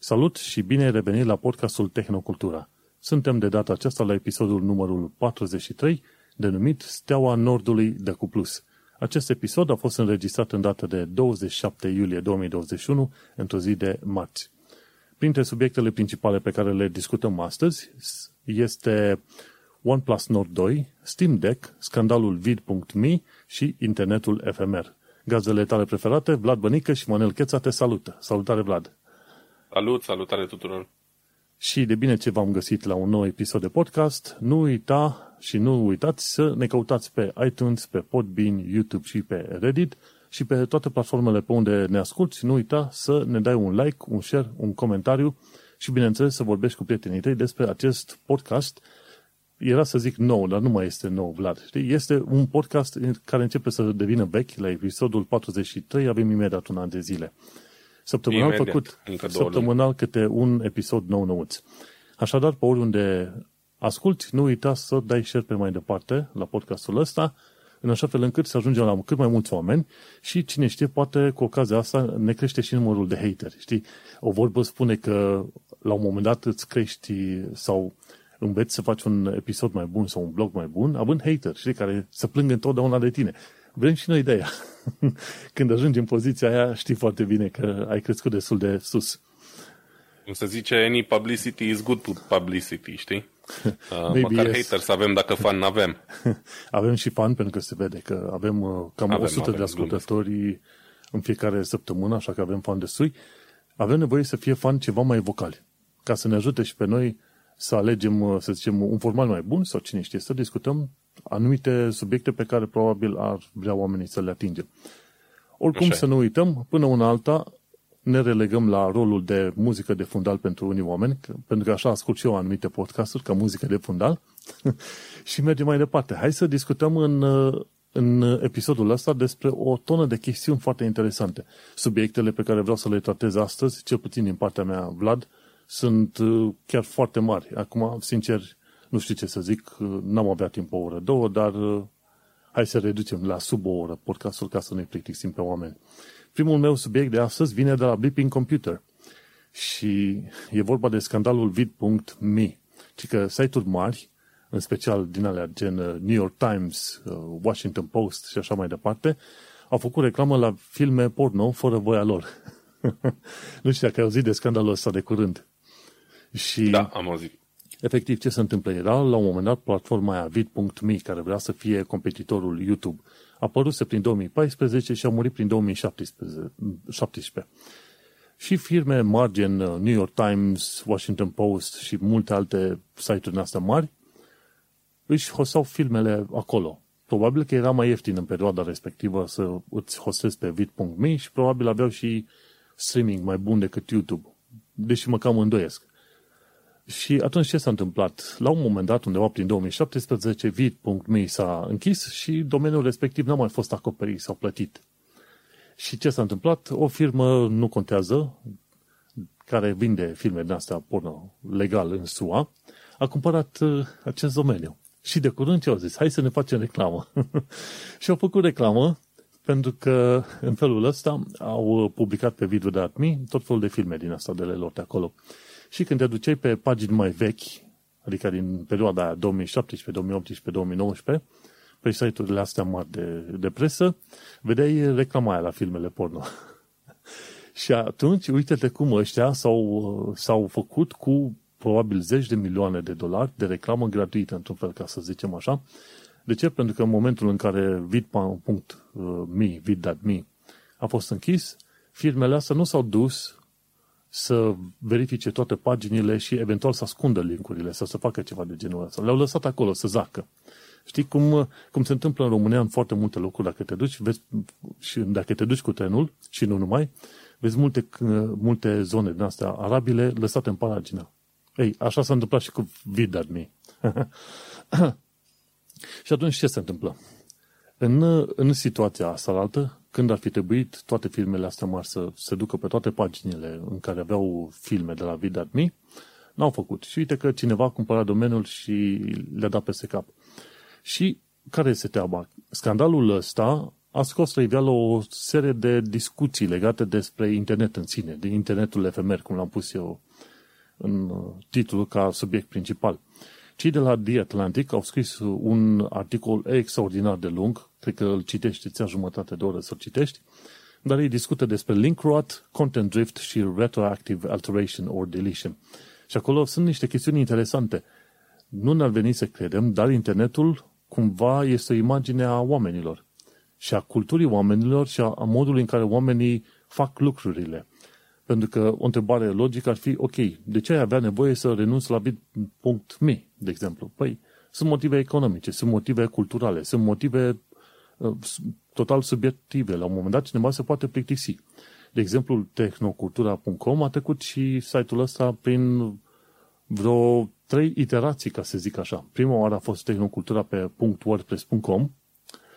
Salut și bine ai revenit la podcastul Tehnocultura. Suntem de data aceasta la episodul numărul 43, denumit Steaua Nordului de Cuplus. Acest episod a fost înregistrat în data de 27 iulie 2021, într-o zi de marți. Printre subiectele principale pe care le discutăm astăzi este OnePlus Nord 2, Steam Deck, scandalul vid.me și internetul efemer. Gazele tale preferate, Vlad Bănică și Manel Cheța te salută. Salutare, Vlad! Salut, salutare tuturor! Și de bine ce v-am găsit la un nou episod de podcast, nu uita și nu uitați să ne căutați pe iTunes, pe Podbean, YouTube și pe Reddit și pe toate platformele pe unde ne asculti. Nu uita să ne dai un like, un share, un comentariu și bineînțeles să vorbești cu prietenii tăi despre acest podcast. Era să zic nou, dar nu mai este nou, Vlad. Știi? Este un podcast care începe să devină vechi. La episodul 43 avem imediat un an de zile. Săptămânal Imediat, făcut săptămânal câte un episod nou nouț. Așadar, pe oriunde asculti, nu uita să dai share pe mai departe la podcastul ăsta, în așa fel încât să ajungem la cât mai mulți oameni și cine știe, poate cu ocazia asta ne crește și numărul de hateri. Știi? O vorbă spune că la un moment dat îți crești sau înveți să faci un episod mai bun sau un blog mai bun, având hater, știi, care să plângă întotdeauna de tine. Vrem și noi de aia. Când ajungi în poziția aia, știi foarte bine că ai crescut destul de sus. Cum se zice, any publicity is good publicity, știi? Uh, măcar yes. haters să avem dacă fan avem. avem și fan pentru că se vede că avem uh, cam avem, 100 avem, de ascultători glumesc. în fiecare săptămână, așa că avem fan destui. Avem nevoie să fie fan ceva mai vocali, ca să ne ajute și pe noi să alegem, uh, să zicem, un format mai bun sau cine știe, să discutăm anumite subiecte pe care probabil ar vrea oamenii să le atingem. Oricum Așa. să nu uităm, până una alta ne relegăm la rolul de muzică de fundal pentru unii oameni, pentru că așa ascult și eu anumite podcasturi ca muzică de fundal și mergem mai departe. Hai să discutăm în, în episodul ăsta despre o tonă de chestiuni foarte interesante. Subiectele pe care vreau să le tratez astăzi, cel puțin din partea mea, Vlad, sunt chiar foarte mari. Acum, sincer, nu știu ce să zic, n-am avea timp o oră, două, dar hai să reducem la sub o oră podcastul ca să ne plictisim pe oameni. Primul meu subiect de astăzi vine de la Blipping Computer și e vorba de scandalul vid.me, ci că site-uri mari, în special din alea gen uh, New York Times, uh, Washington Post și așa mai departe, au făcut reclamă la filme porno fără voia lor. nu știu dacă ai auzit de scandalul ăsta de curând. Și da, am auzit. Efectiv, ce se întâmplă? Era la un moment dat platforma aia vid.me, care vrea să fie competitorul YouTube. A apăruse prin 2014 și a murit prin 2017. Și firme mari gen uh, New York Times, Washington Post și multe alte site-uri din astea mari își hostau filmele acolo. Probabil că era mai ieftin în perioada respectivă să îți hostezi pe vid.me și probabil aveau și streaming mai bun decât YouTube. Deși mă cam îndoiesc. Și atunci ce s-a întâmplat? La un moment dat, undeva prin 2017, vid.me s-a închis și domeniul respectiv n-a mai fost acoperit sau plătit. Și ce s-a întâmplat? O firmă, nu contează, care vinde filme din astea porno legal în SUA, a cumpărat uh, acest domeniu. Și de curând ce au zis? Hai să ne facem reclamă. și au făcut reclamă pentru că în felul ăsta au publicat pe video.me tot felul de filme din asta de lor de acolo. Și când te duceai pe pagini mai vechi, adică din perioada aia 2017, 2018, 2019, pe site-urile astea mari de, de presă, vedeai reclama aia la filmele porno. și atunci, uite-te cum ăștia s-au, s-au făcut cu probabil zeci de milioane de dolari de reclamă gratuită, într-un fel, ca să zicem așa. De ce? Pentru că în momentul în care vid.me, vid.me a fost închis, firmele astea nu s-au dus să verifice toate paginile și eventual să ascundă linkurile sau să facă ceva de genul ăsta. Le-au lăsat acolo să zacă. Știi cum, cum se întâmplă în România în foarte multe locuri, dacă te duci, vezi, și dacă te duci cu trenul, și nu numai, vezi multe, multe zone din astea arabile lăsate în pagină. Ei, așa s-a întâmplat și cu Vidadmi. și atunci ce se întâmplă? În, în situația asta altă, când ar fi trebuit toate filmele astea mari să se ducă pe toate paginile în care aveau filme de la Vid.me, n-au făcut. Și uite că cineva a cumpărat domeniul și le-a dat peste cap. Și care este treaba? Scandalul ăsta a scos la iveală o serie de discuții legate despre internet în sine, de internetul efemer, cum l-am pus eu în uh, titlul ca subiect principal. Cei de la The Atlantic au scris un articol extraordinar de lung, cred că îl citești, îți ia jumătate de oră să-l citești, dar ei discută despre link rot, content drift și retroactive alteration or deletion. Și acolo sunt niște chestiuni interesante. Nu ne-ar veni să credem, dar internetul cumva este o imagine a oamenilor și a culturii oamenilor și a modului în care oamenii fac lucrurile. Pentru că o întrebare logică ar fi, ok, de ce ai avea nevoie să renunți la bit.me, de exemplu? Păi, sunt motive economice, sunt motive culturale, sunt motive uh, total subiective. La un moment dat cineva se poate plictisi. De exemplu, tehnocultura.com a trecut și site-ul ăsta prin vreo trei iterații, ca să zic așa. Prima oară a fost tehnocultura pe .wordpress.com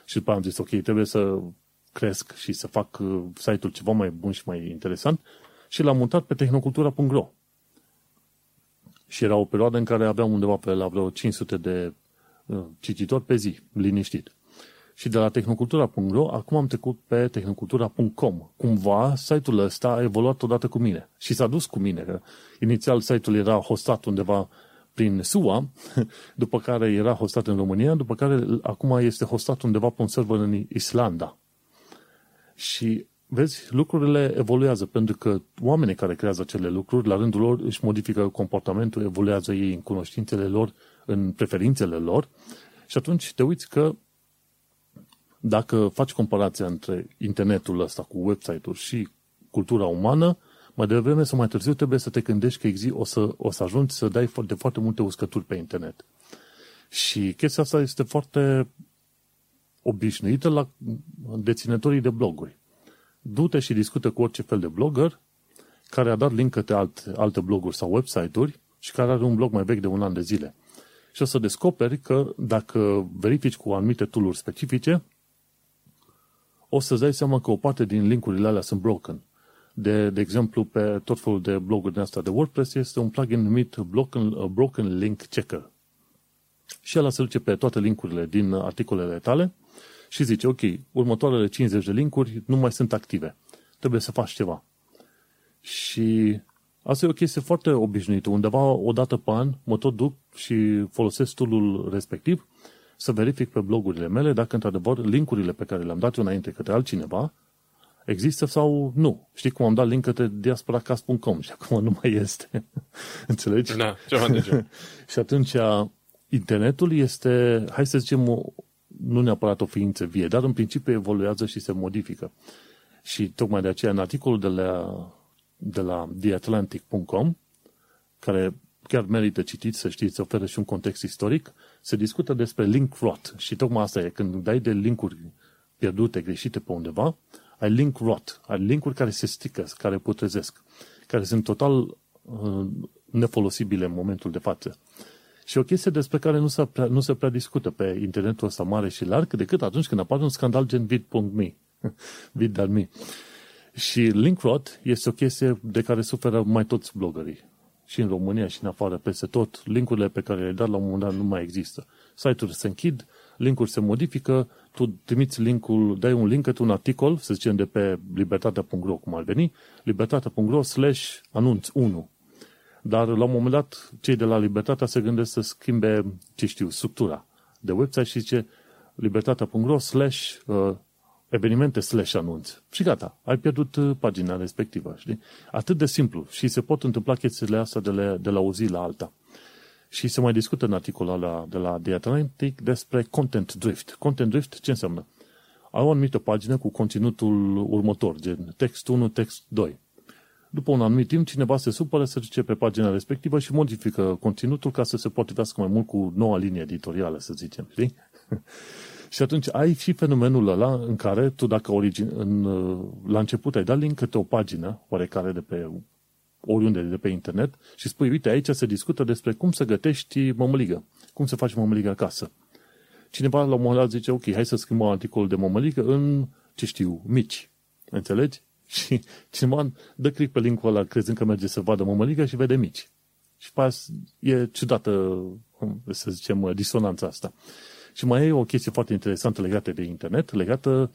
și după am zis, ok, trebuie să cresc și să fac uh, site-ul ceva mai bun și mai interesant și l-am mutat pe tehnocultura.ro. Și era o perioadă în care aveam undeva pe la vreo 500 de uh, cititori pe zi, liniștit. Și de la tehnocultura.ro, acum am trecut pe tehnocultura.com. Cumva, site-ul ăsta a evoluat odată cu mine. Și s-a dus cu mine. Că inițial site-ul era hostat undeva prin SUA, după care era hostat în România, după care acum este hostat undeva pe un server în Islanda. Și vezi, lucrurile evoluează, pentru că oamenii care creează acele lucruri, la rândul lor, își modifică comportamentul, evoluează ei în cunoștințele lor, în preferințele lor și atunci te uiți că dacă faci comparația între internetul ăsta cu website-uri și cultura umană, mai devreme sau mai târziu trebuie să te gândești că exi, o, să, o să ajungi să dai de foarte multe uscături pe internet. Și chestia asta este foarte obișnuită la deținătorii de bloguri. Du-te și discută cu orice fel de blogger care a dat link către alt, alte bloguri sau website-uri și care are un blog mai vechi de un an de zile. Și o să descoperi că dacă verifici cu anumite tooluri specifice, o să-ți dai seama că o parte din linkurile alea sunt broken. De, de exemplu, pe tot felul de bloguri din asta de WordPress este un plugin numit Broken, Broken Link Checker. Și el se duce pe toate linkurile din articolele tale și zice, ok, următoarele 50 de linkuri nu mai sunt active. Trebuie să faci ceva. Și asta e o chestie foarte obișnuită. Undeva o dată pe an mă tot duc și folosesc tool respectiv să verific pe blogurile mele dacă într-adevăr linkurile pe care le-am dat eu înainte către altcineva există sau nu. Știi cum am dat link către diasporacast.com și acum nu mai este. Înțelegi? Da, ceva de genul. și atunci internetul este, hai să zicem, o, nu neapărat o ființă vie, dar în principiu evoluează și se modifică. Și tocmai de aceea în articolul de la, de la theatlantic.com, care chiar merită citit, să știți, oferă și un context istoric, se discută despre link rot. Și tocmai asta e, când dai de linkuri pierdute, greșite pe undeva, ai link rot, ai linkuri care se strică, care putrezesc, care sunt total uh, nefolosibile în momentul de față. Și o chestie despre care nu se, prea, nu se prea discută pe internetul ăsta mare și larg decât atunci când apare un scandal gen vid.me. vid.me. Și link rot este o chestie de care suferă mai toți blogării. Și în România și în afară, peste tot, linkurile pe care le-ai dat la un moment dat nu mai există. Site-uri se închid, linkuri se modifică, tu trimiți linkul, dai un link către un articol, să zicem de pe libertatea.ro, cum ar veni, libertatea.ro slash anunț 1. Dar la un moment dat, cei de la Libertatea se gândesc să schimbe, ce știu, structura de website și zice libertatea.ro slash uh, evenimente slash anunț. Și gata, ai pierdut uh, pagina respectivă, știi? Atât de simplu. Și se pot întâmpla chestiile astea de, le, de la o zi la alta. Și se mai discută în articolul ăla de la The Atlantic despre content drift. Content drift ce înseamnă? Ai o anumită pagină cu conținutul următor, gen text 1, text 2. După un anumit timp, cineva se supără să duce pe pagina respectivă și modifică conținutul ca să se potrivească mai mult cu noua linie editorială, să zicem, știi? și atunci ai și fenomenul ăla în care tu, dacă origin, în, la început ai dat link către o pagină oarecare de pe oriunde de pe internet și spui, uite, aici se discută despre cum să gătești mămăligă, cum să faci mămăligă acasă. Cineva la un moment dat zice, ok, hai să schimbăm articolul de mămăligă în, ce știu, mici. Înțelegi? Și cineva dă click pe linkul ăla crezând că merge să vadă mămăligă și vede mici. Și pe e ciudată, să zicem, disonanța asta. Și mai e o chestie foarte interesantă legată de internet, legată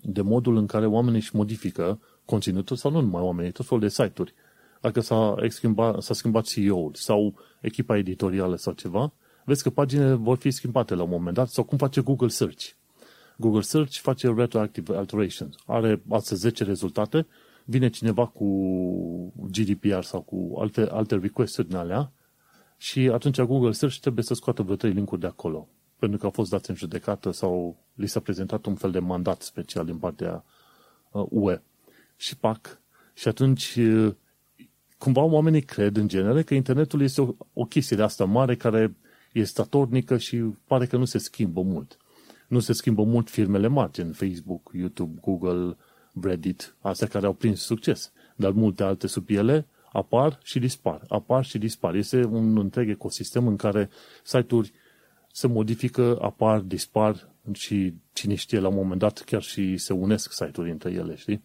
de modul în care oamenii își modifică conținutul sau nu numai oamenii, tot felul de site-uri. Dacă s-a, schimbat, s-a schimbat CEO-ul sau echipa editorială sau ceva, vezi că paginile vor fi schimbate la un moment dat sau cum face Google Search. Google Search face retroactive alterations. Are astăzi 10 rezultate, vine cineva cu GDPR sau cu alte, alte request-uri din alea și atunci Google Search trebuie să scoată vreo 3 linkuri de acolo pentru că au fost dați în judecată sau li s-a prezentat un fel de mandat special din partea UE. Uh, și pac. Și atunci uh, cumva oamenii cred în genere că internetul este o, o chestie de asta mare care e statornică și pare că nu se schimbă mult. Nu se schimbă mult firmele mari, gen Facebook, YouTube, Google, Reddit, astea care au prins succes. Dar multe alte sub ele apar și dispar, apar și dispar. Este un întreg ecosistem în care site-uri se modifică, apar, dispar și cine știe, la un moment dat chiar și se unesc site-uri între ele, știi?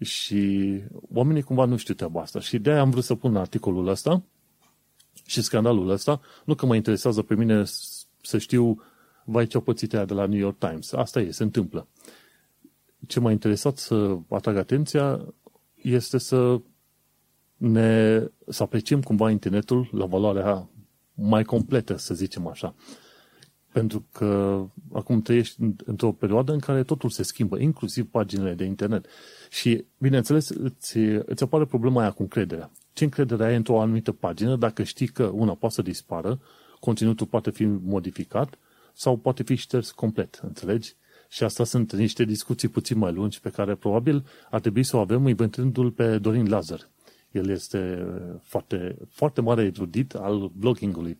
Și oamenii cumva nu știu treaba asta. Și de-aia am vrut să pun articolul ăsta și scandalul ăsta. Nu că mă interesează pe mine să știu vai ce-au pățit de la New York Times. Asta e, se întâmplă. Ce m-a interesat să atrag atenția este să ne, să apreciem cumva internetul la valoarea mai completă, să zicem așa. Pentru că acum trăiești într-o perioadă în care totul se schimbă, inclusiv paginile de internet. Și, bineînțeles, îți, îți apare problema aia cu încrederea. Ce încredere ai într-o anumită pagină dacă știi că una poate să dispară, conținutul poate fi modificat sau poate fi șters complet, înțelegi? Și asta sunt niște discuții puțin mai lungi pe care probabil ar trebui să o avem inventându-l pe Dorin Lazar. El este foarte, foarte mare erudit al bloggingului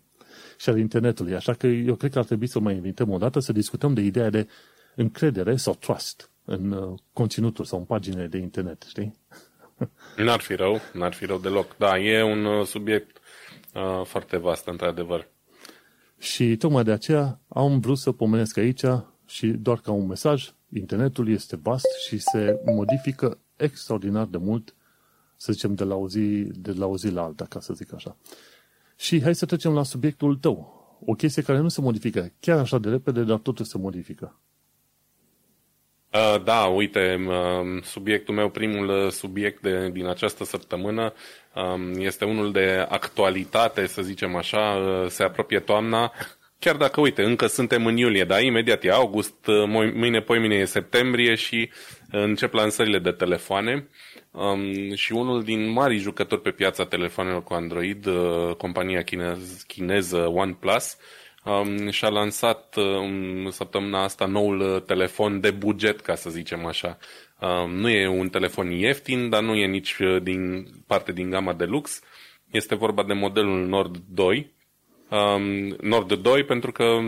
și al internetului, așa că eu cred că ar trebui să mai invităm o dată să discutăm de ideea de încredere sau trust în uh, conținutul sau în paginile de internet, știi? N-ar fi rău, n-ar fi rău deloc. Da, e un uh, subiect uh, foarte vast, într-adevăr. Și tocmai de aceea am vrut să pomenesc aici și doar ca un mesaj, internetul este vast și se modifică extraordinar de mult, să zicem, de la o zi, de la, o zi la alta, ca să zic așa. Și hai să trecem la subiectul tău. O chestie care nu se modifică chiar așa de repede, dar totuși se modifică. Uh, da, uite, uh, subiectul meu, primul uh, subiect de, din această săptămână um, este unul de actualitate, să zicem așa, se apropie toamna, chiar dacă, uite, încă suntem în iulie, dar imediat e august, mâine, poimine e septembrie și încep lansările de telefoane um, și unul din marii jucători pe piața telefonelor cu Android, compania chinez, chineză OnePlus, um, și-a lansat um, săptămâna asta noul uh, telefon de buget, ca să zicem așa. Um, nu e un telefon ieftin, dar nu e nici uh, din parte din gama de lux. Este vorba de modelul Nord 2. Um, Nord 2 pentru că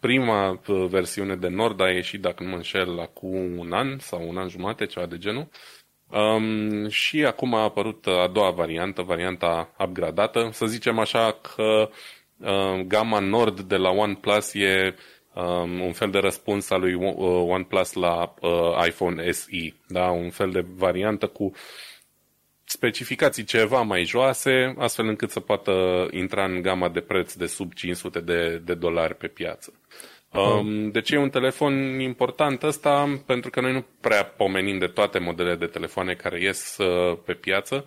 prima uh, versiune de Nord a ieșit, dacă nu mă înșel, acum un an sau un an jumate, ceva de genul. Um, și acum a apărut a doua variantă, varianta upgradată. Să zicem așa că uh, gama Nord de la OnePlus e um, un fel de răspuns al lui uh, OnePlus la uh, iPhone SE, da? un fel de variantă cu specificații ceva mai joase, astfel încât să poată intra în gama de preț de sub 500 de, de dolari pe piață. Um, de ce e un telefon important ăsta? Pentru că noi nu prea pomenim de toate modelele de telefoane care ies uh, pe piață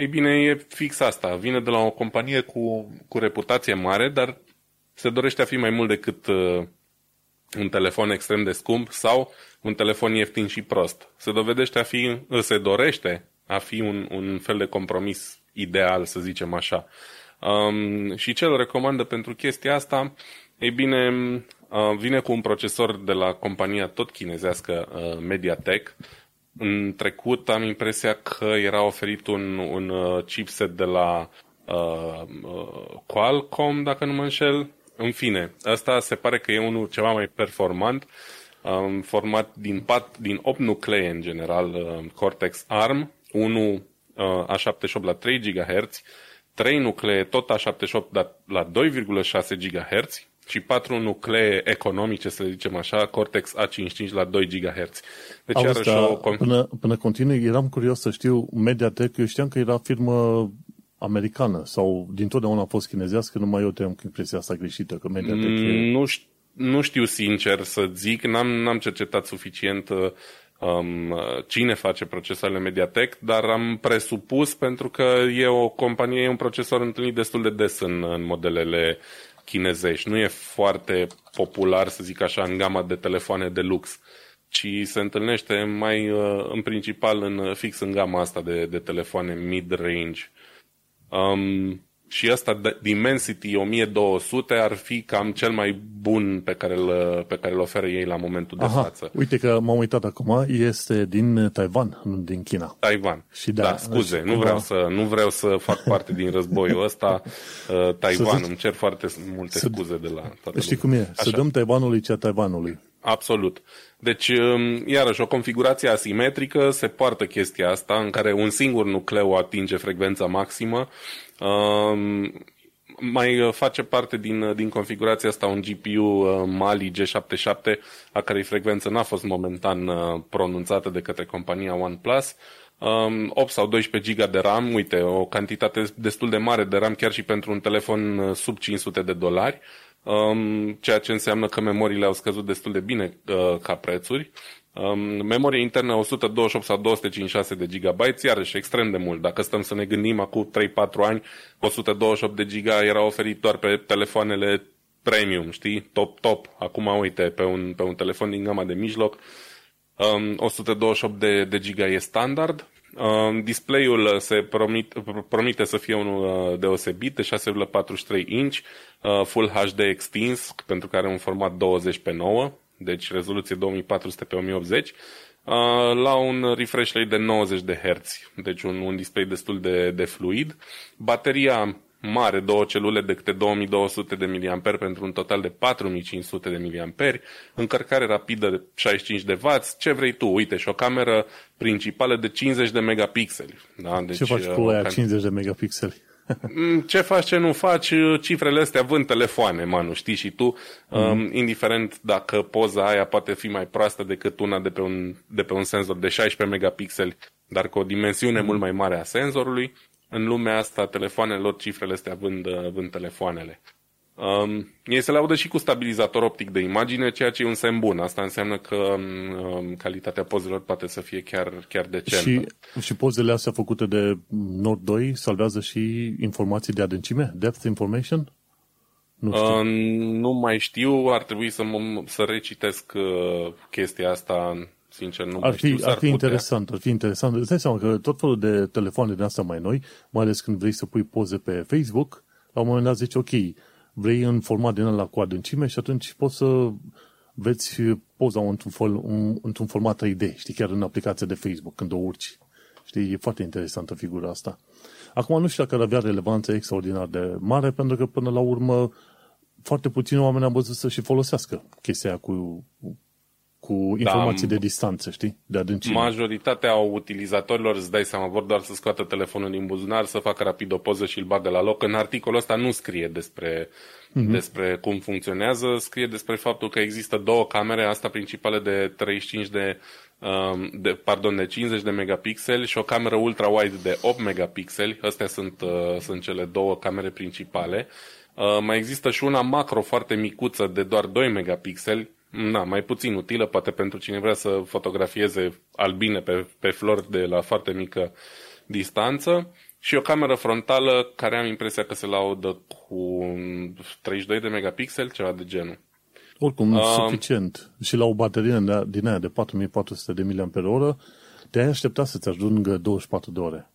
ei bine, e fix asta. Vine de la o companie cu, cu reputație mare, dar se dorește a fi mai mult decât uh, un telefon extrem de scump sau un telefon ieftin și prost. Se dovedește a fi, uh, se dorește a fi un, un fel de compromis ideal, să zicem așa. Um, și ce îl recomandă pentru chestia asta? Ei bine, uh, vine cu un procesor de la compania tot chinezească uh, Mediatek, în trecut am impresia că era oferit un, un uh, chipset de la uh, uh, Qualcomm, dacă nu mă înșel. În fine, ăsta se pare că e unul ceva mai performant, um, format din, pat, din 8 nuclee în general, uh, Cortex ARM, unul uh, A78 la 3 GHz, 3 nuclee tot A78 la 2,6 GHz și patru nuclee economice, să zicem așa, Cortex A55 la 2 GHz. Deci Auzi, da, o... până, până continui, eram curios să știu, Mediatek, eu știam că era firmă americană sau din totdeauna a fost chinezească, numai eu te-am impresia asta greșită, că Mediatek mm, e... Nu știu, nu știu sincer să zic, n-am, n-am cercetat suficient uh, um, cine face procesoarele Mediatek, dar am presupus pentru că e o companie, e un procesor întâlnit destul de des în, în modelele chinezești. Nu e foarte popular, să zic așa, în gama de telefoane de lux, ci se întâlnește mai uh, în principal în fix în gama asta de, de telefoane mid-range. Um, și ăsta Dimensity 1200 ar fi cam cel mai bun pe care îl, pe care îl oferă ei la momentul de Aha, față. Uite că m-am uitat acum, este din Taiwan, nu din China. Taiwan. Și da, da, da scuze, așa, nu vreau, să, nu vreau să fac parte din războiul ăsta. Uh, Taiwan, zici, îmi cer foarte multe să, scuze de la toată Știi lumea. cum e? Așa. Să dăm Taiwanului cea Taiwanului. Absolut. Deci, um, iarăși, o configurație asimetrică se poartă chestia asta, în care un singur nucleu atinge frecvența maximă. Um, mai uh, face parte din, uh, din configurația asta un GPU uh, Mali G77, a cărei frecvență n-a fost momentan pronunțată de către compania OnePlus. 8 um, sau 12 GB de RAM, uite, o cantitate destul de mare de RAM chiar și pentru un telefon sub 500 de dolari, um, ceea ce înseamnă că memoriile au scăzut destul de bine ca prețuri. Um, memorie internă 128 sau 256 de GB, iarăși extrem de mult. Dacă stăm să ne gândim acum 3-4 ani, 128 de GB era oferit doar pe telefoanele premium, știi? Top, top. Acum, uite, pe un, pe un telefon din gama de mijloc, um, 128 de, de GB e standard. Um, display-ul se promit, promite să fie unul uh, deosebit, de 6,43 inch, uh, Full HD extins, pentru că are un format 20 pe 9 deci rezoluție 2400 pe 1080, la un refresh rate de 90 de Hz, deci un, un display destul de, de fluid. Bateria mare, două celule de câte 2200 de mAh pentru un total de 4500 de mAh, încărcare rapidă de 65 de W, ce vrei tu, uite, și o cameră principală de 50 de megapixeli. Da? Deci, ce faci cu aia 50 de megapixeli? Mm, ce faci, ce nu faci, cifrele astea vând telefoane, manu, știi și tu, mm. um, indiferent dacă poza aia poate fi mai proastă decât una de pe un, de pe un senzor de 16 megapixeli, dar cu o dimensiune mm. mult mai mare a senzorului, în lumea asta telefoanelor cifrele astea vând, vând telefoanele. Um, ei se laudă și cu stabilizator optic de imagine, ceea ce e un semn bun. Asta înseamnă că um, calitatea pozelor poate să fie chiar, chiar decentă. Și, și pozele astea făcute de Nord 2 salvează și informații de adâncime? Depth information? Nu, știu. Uh, nu mai știu, ar trebui să, mă, să recitesc uh, chestia asta sincer nu ar fi, știu, ar fi interesant, ar fi interesant. Îți dai seama că tot felul de telefoane din asta mai noi, mai ales când vrei să pui poze pe Facebook, la un moment dat zici, ok, vrei în format din ăla cu adâncime și atunci poți să veți poza într-un, fol, un, într-un format 3D, știi, chiar în aplicația de Facebook, când o urci. Știi, e foarte interesantă figura asta. Acum nu știu dacă ar avea relevanță extraordinar de mare, pentru că până la urmă foarte puțini oameni au văzut să și folosească chestia cu cu informații da, de distanță, știi? De adâncime. Majoritatea utilizatorilor, îți dai seama, vor doar să scoată telefonul din buzunar, să facă rapid o poză și îl bagă la loc. În articolul ăsta nu scrie despre, mm-hmm. despre cum funcționează, scrie despre faptul că există două camere, asta principală de 35 de, um, de, pardon, de 50 de megapixeli și o cameră ultra-wide de 8 megapixeli. Astea sunt, uh, sunt cele două camere principale. Uh, mai există și una macro foarte micuță de doar 2 megapixeli, na, mai puțin utilă, poate pentru cine vrea să fotografieze albine pe, pe flori de la foarte mică distanță și o cameră frontală care am impresia că se laudă cu 32 de megapixel, ceva de genul. Oricum, uh, suficient. Și la o baterie din aia de 4400 de mAh, te-ai aștepta să-ți ajungă 24 de ore.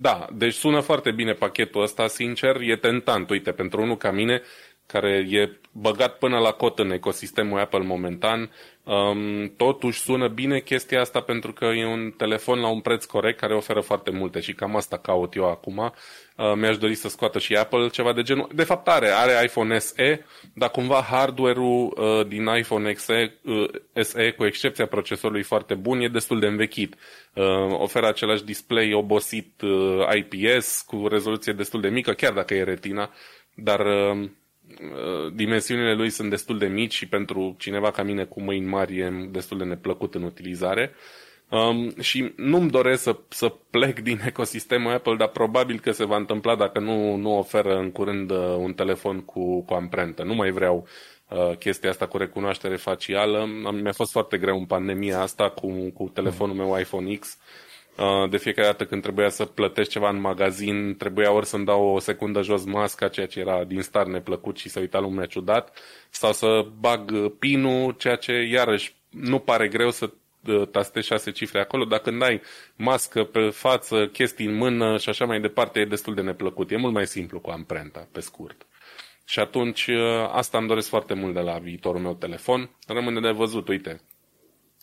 Da, deci sună foarte bine pachetul ăsta, sincer, e tentant. Uite, pentru unul ca mine, care e băgat până la cot în ecosistemul Apple momentan. Um, totuși sună bine chestia asta pentru că e un telefon la un preț corect care oferă foarte multe și cam asta caut eu acum. Uh, mi-aș dori să scoată și Apple ceva de genul. De fapt are, are iPhone SE, dar cumva hardware-ul uh, din iPhone XE, uh, SE, cu excepția procesorului foarte bun, e destul de învechit. Uh, oferă același display obosit uh, IPS cu rezoluție destul de mică, chiar dacă e retina, dar uh, Uh, dimensiunile lui sunt destul de mici și pentru cineva ca mine cu mâini mari e destul de neplăcut în utilizare. Um, și nu-mi doresc să, să plec din ecosistemul Apple, dar probabil că se va întâmpla dacă nu, nu oferă în curând uh, un telefon cu, cu amprentă. Nu mai vreau uh, chestia asta cu recunoaștere facială. Mi-a fost foarte greu în pandemia asta cu, cu telefonul meu iPhone X. Uh, de fiecare dată când trebuia să plătești ceva în magazin, trebuia ori să-mi dau o secundă jos masca, ceea ce era din star neplăcut și să uita lumea ciudat, sau să bag pinul, ceea ce iarăși nu pare greu să tastezi șase cifre acolo, dar când ai mască pe față, chestii în mână și așa mai departe, e destul de neplăcut. E mult mai simplu cu amprenta, pe scurt. Și atunci uh, asta îmi doresc foarte mult de la viitorul meu telefon. Rămâne de văzut, uite,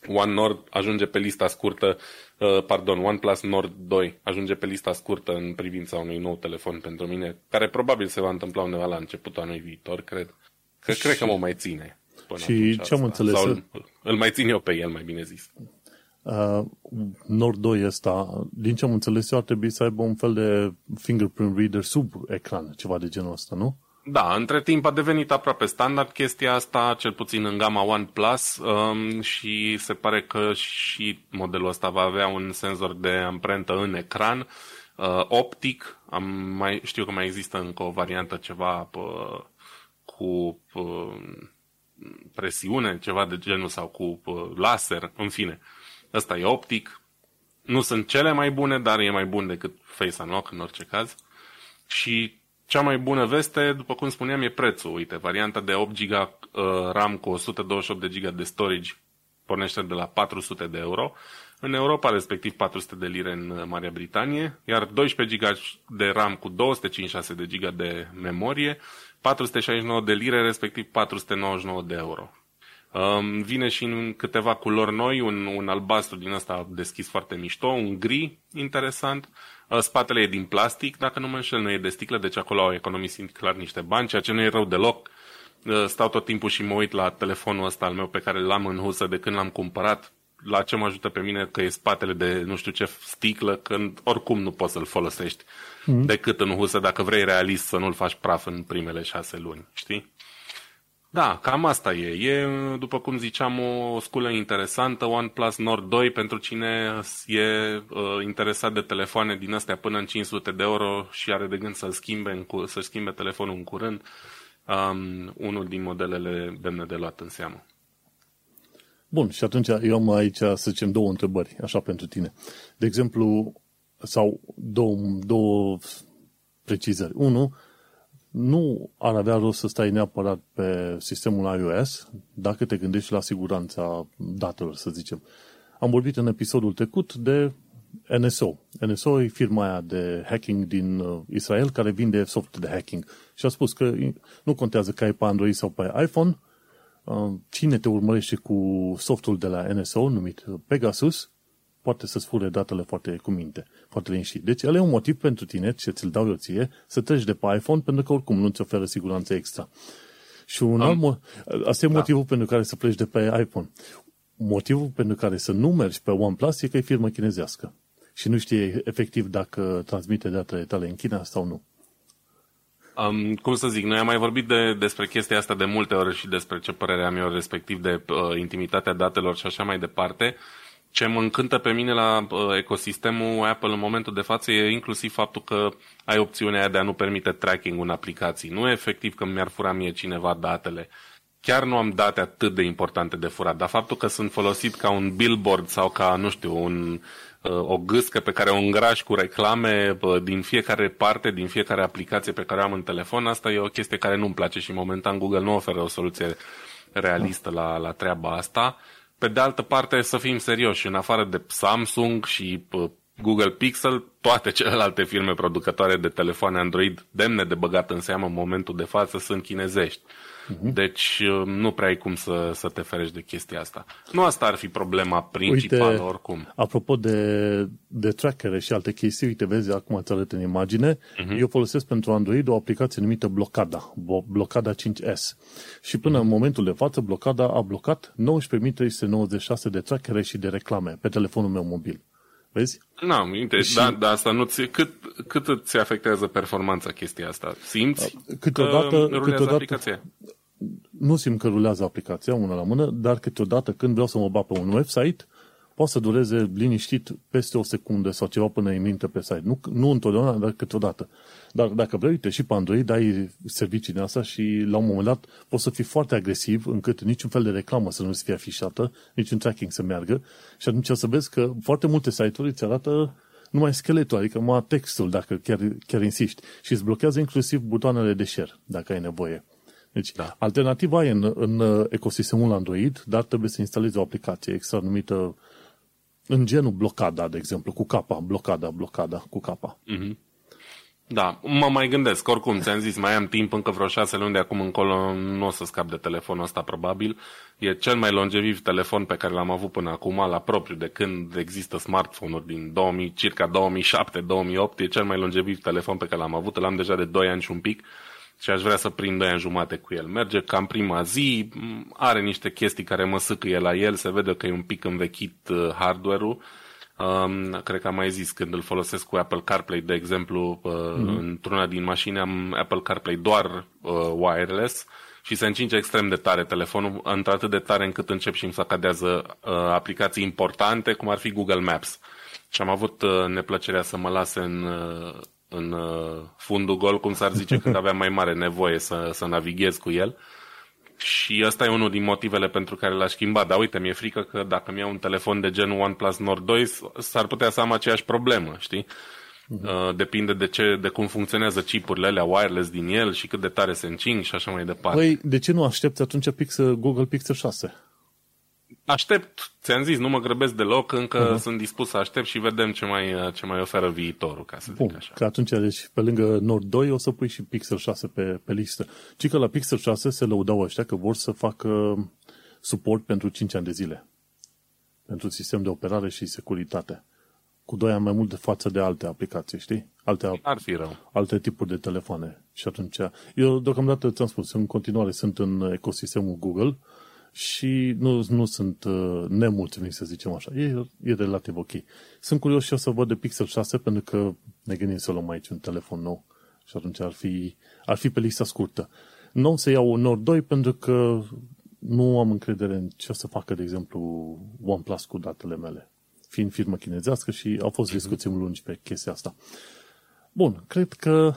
One Nord ajunge pe lista scurtă, uh, pardon, OnePlus Nord 2 ajunge pe lista scurtă în privința unui nou telefon pentru mine, care probabil se va întâmpla undeva la începutul anului viitor, cred. Că, și... Cred că mă mai ține. Până și ce am înțeles? Sau îl, îl mai țin eu pe el, mai bine zis. Uh, Nord 2 ăsta, din ce am înțeles eu, ar trebui să aibă un fel de fingerprint reader sub ecran, ceva de genul ăsta, nu? Da, între timp a devenit aproape standard chestia asta, cel puțin în gama OnePlus um, și se pare că și modelul ăsta va avea un senzor de amprentă în ecran uh, optic. Am mai, știu că mai există încă o variantă ceva uh, cu uh, presiune, ceva de genul sau cu uh, laser, în fine. Ăsta e optic. Nu sunt cele mai bune, dar e mai bun decât Face Unlock în orice caz. Și cea mai bună veste, după cum spuneam, e prețul. Uite, varianta de 8 GB uh, RAM cu 128 de GB de storage pornește de la 400 de euro. În Europa, respectiv 400 de lire în uh, Marea Britanie, iar 12 GB de RAM cu 256 de GB de memorie, 469 de lire, respectiv 499 de euro. Um, vine și în câteva culori noi, un, un albastru din ăsta deschis foarte mișto, un gri interesant, Uh, spatele e din plastic, dacă nu mă înșel, nu e de sticlă, deci acolo au economisit clar niște bani, ceea ce nu e rău deloc. Uh, stau tot timpul și mă uit la telefonul ăsta al meu pe care l-am în husă de când l-am cumpărat. La ce mă ajută pe mine că e spatele de nu știu ce sticlă, când oricum nu poți să-l folosești mm. decât în husă dacă vrei realist să nu-l faci praf în primele șase luni, știi? Da, cam asta e. E, după cum ziceam, o sculă interesantă, OnePlus Nord 2 pentru cine e uh, interesat de telefoane din astea până în 500 de euro și are de gând să-l schimbe, în, să schimbe telefonul în curând, um, unul din modelele demne de luat în seamă. Bun, și atunci eu am aici, să zicem, două întrebări, așa pentru tine. De exemplu, sau două, două precizări. Unu, nu ar avea rost să stai neapărat pe sistemul iOS dacă te gândești la siguranța datelor, să zicem. Am vorbit în episodul trecut de NSO. NSO e firma aia de hacking din uh, Israel care vinde soft de hacking. Și a spus că nu contează că ai pe Android sau pe iPhone, uh, cine te urmărește cu softul de la NSO numit Pegasus, poate să-ți fure datele foarte cu minte, foarte liniștit. Deci, el e un motiv pentru tine, ce ți-l dau eu ție, să treci de pe iPhone, pentru că oricum nu-ți oferă siguranță extra. Și un Am... alt mo- asta e da. motivul pentru care să pleci de pe iPhone. Motivul pentru care să nu mergi pe OnePlus e că e firmă chinezească. Și nu știe efectiv dacă transmite datele tale în China sau nu. Um, cum să zic, noi am mai vorbit de, despre chestia asta de multe ori și despre ce părere am eu respectiv de uh, intimitatea datelor și așa mai departe. Uh, ce mă încântă pe mine la uh, ecosistemul Apple în momentul de față e inclusiv faptul că ai opțiunea aia de a nu permite tracking în aplicații. Nu e efectiv că mi-ar fura mie cineva datele. Chiar nu am date atât de importante de furat, dar faptul că sunt folosit ca un billboard sau ca, nu știu, un, uh, o gâscă pe care o îngrași cu reclame uh, din fiecare parte, din fiecare aplicație pe care o am în telefon, asta e o chestie care nu-mi place și momentan Google nu oferă o soluție realistă la, la treaba asta. Pe de altă parte, să fim serioși, în afară de Samsung și Google Pixel, toate celelalte firme producătoare de telefoane Android demne de băgat în seamă în momentul de față sunt chinezești. Uh-huh. Deci uh, nu prea ai cum să, să te ferești de chestia asta. Nu asta ar fi problema principală uite, oricum. Apropo de, de trackere și alte chestii, uite, vezi, acum îți arăt în imagine, uh-huh. eu folosesc pentru Android o aplicație numită Blocada, Blocada 5S. Și până uh-huh. în momentul de față, Blocada a blocat 19.396 de trackere și de reclame pe telefonul meu mobil. Vezi? Nu, no, și... dar da, asta nu ți, cât, cât îți afectează performanța chestia asta? Simți câteodată, că câteodată, aplicația? Nu simt că rulează aplicația una la mână, dar câteodată când vreau să mă bat pe un website, poate să dureze liniștit peste o secundă sau ceva până îi minte pe site. Nu, nu întotdeauna, dar câteodată. Dar dacă vrei, uite, și pe Android ai servicii din asta și la un moment dat poți să fii foarte agresiv încât niciun fel de reclamă să nu fie afișată, niciun tracking să meargă și atunci o să vezi că foarte multe site-uri îți arată numai scheletul, adică numai textul, dacă chiar, chiar insisti. Și îți blochează inclusiv butoanele de share, dacă ai nevoie. Deci, da. alternativa e în, în ecosistemul Android, dar trebuie să instalezi o aplicație extra numită în genul blocada, de exemplu, cu capa, blocada, blocada, cu capa. Mm-hmm. Da, mă mai gândesc. Oricum, ți-am zis, mai am timp, încă vreo șase luni de acum încolo nu o să scap de telefonul ăsta, probabil. E cel mai longeviv telefon pe care l-am avut până acum, la propriu, de când există smartphone-uri din 2000, circa 2007-2008. E cel mai longeviv telefon pe care l-am avut, l-am deja de 2 ani și un pic și aș vrea să prind 2 ani jumate cu el. Merge cam prima zi, are niște chestii care mă sâcâie la el, se vede că e un pic învechit uh, hardware-ul, Um, cred că am mai zis când îl folosesc cu Apple CarPlay, de exemplu, uh, mm-hmm. într-una din mașini am Apple CarPlay doar uh, wireless și se încinge extrem de tare telefonul, într-atât de tare încât încep și îmi sacadează uh, aplicații importante, cum ar fi Google Maps. Și am avut uh, neplăcerea să mă lase în, uh, în uh, fundul gol, cum s-ar zice, când aveam mai mare nevoie să, să navighez cu el. Și ăsta e unul din motivele pentru care l-aș schimba. Dar uite, mi-e frică că dacă mi iau un telefon de genul OnePlus Nord 2, s-ar putea să am aceeași problemă, știi? Uh-huh. Depinde de, ce, de cum funcționează chipurile alea wireless din el și cât de tare se încing și așa mai departe. Păi, de ce nu aștepți atunci Pixel, Google Pixel 6? Aștept, ți-am zis, nu mă grăbesc deloc, încă uh-huh. sunt dispus să aștept și vedem ce mai, ce mai oferă viitorul, ca să Bun, zic așa. că atunci, deci, pe lângă Nord 2 o să pui și Pixel 6 pe, pe listă. Ci că la Pixel 6 se lăudau ăștia că vor să facă suport pentru 5 ani de zile. Pentru sistem de operare și securitate. Cu 2 ani mai mult de față de alte aplicații, știi? Alte, Ar fi rău. Alte tipuri de telefoane. Și atunci, eu deocamdată ți-am spus, în continuare sunt în ecosistemul Google, și nu, nu sunt uh, nemulțumit, să zicem așa. E, e relativ ok. Sunt curios și o să văd de Pixel 6 pentru că ne gândim să luăm aici un telefon nou și atunci ar fi, ar fi pe lista scurtă. Nu o să iau un Nord 2 pentru că nu am încredere în ce o să facă, de exemplu, OnePlus cu datele mele. Fiind firmă chinezească și au fost mhm. discuții lungi pe chestia asta. Bun, cred că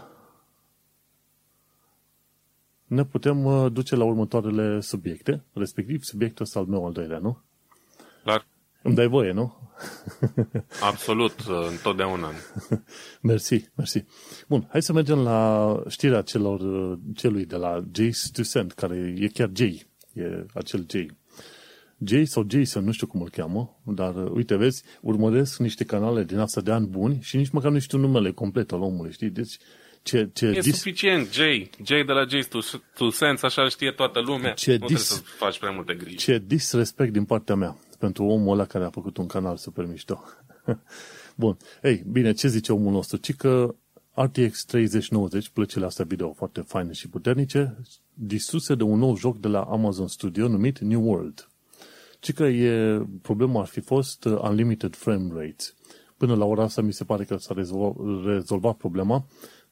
ne putem uh, duce la următoarele subiecte, respectiv subiectul ăsta al meu al doilea, nu? Clar. Îmi dai voie, nu? Absolut, uh, întotdeauna. mersi, mersi. Bun, hai să mergem la știrea celor, uh, celui de la Jay's to Send, care e chiar Jay, e acel Jay. Jay sau Jason, nu știu cum îl cheamă, dar uite, vezi, urmăresc niște canale din asta de ani buni și nici măcar nu știu numele complet al omului, știi? Deci ce, ce e dis... suficient, Jay. Jay de la Jay to, to Sense, așa știe toată lumea. Ce nu dis... trebuie să faci prea multe griji. Ce disrespect din partea mea pentru omul ăla care a făcut un canal super mișto. Bun. Ei, bine, ce zice omul nostru? Ci că RTX 3090, plăcile astea video foarte faine și puternice, distruse de un nou joc de la Amazon Studio numit New World. Ci că e, problema ar fi fost uh, Unlimited Frame Rates. Până la ora asta mi se pare că s-a rezolvat, rezolvat problema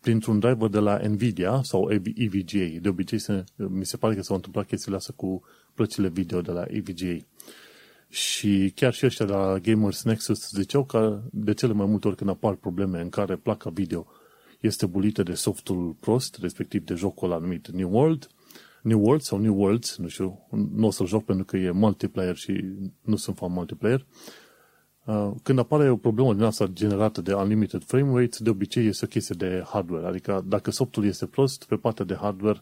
printr-un driver de la Nvidia sau EVGA. De obicei, se, mi se pare că s-au întâmplat chestiile astea cu plăcile video de la EVGA. Și chiar și ăștia de la Gamers Nexus ziceau că de cele mai multe ori când apar probleme în care placa video este bulită de softul prost, respectiv de jocul anumit New World, New World sau New Worlds, nu știu, nu o să-l joc pentru că e multiplayer și nu sunt fan multiplayer, Uh, când apare o problemă din asta generată de unlimited frame rate, de obicei este o chestie de hardware. Adică dacă softul este prost, pe partea de hardware,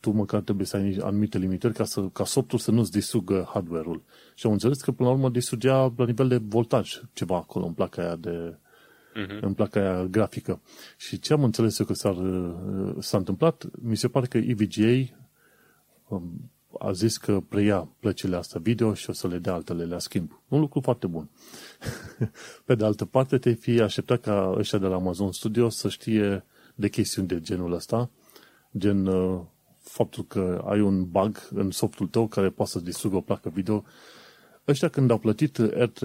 tu măcar trebuie să ai anumite limitări ca, să, ca softul să nu-ți distrugă hardware-ul. Și am înțeles că până la urmă distrugea la nivel de voltaj ceva acolo în placa aia de uh-huh. în placa aia grafică. Și ce am înțeles eu că s-a, s-a întâmplat, mi se pare că EVGA um, a zis că preia plăcile astea video și o să le dea altele la schimb. Un lucru foarte bun. Pe de altă parte, te fi așteptat ca ăștia de la Amazon Studio să știe de chestiuni de genul ăsta, gen uh, faptul că ai un bug în softul tău care poate să distrugă o placă video. Ăștia când au plătit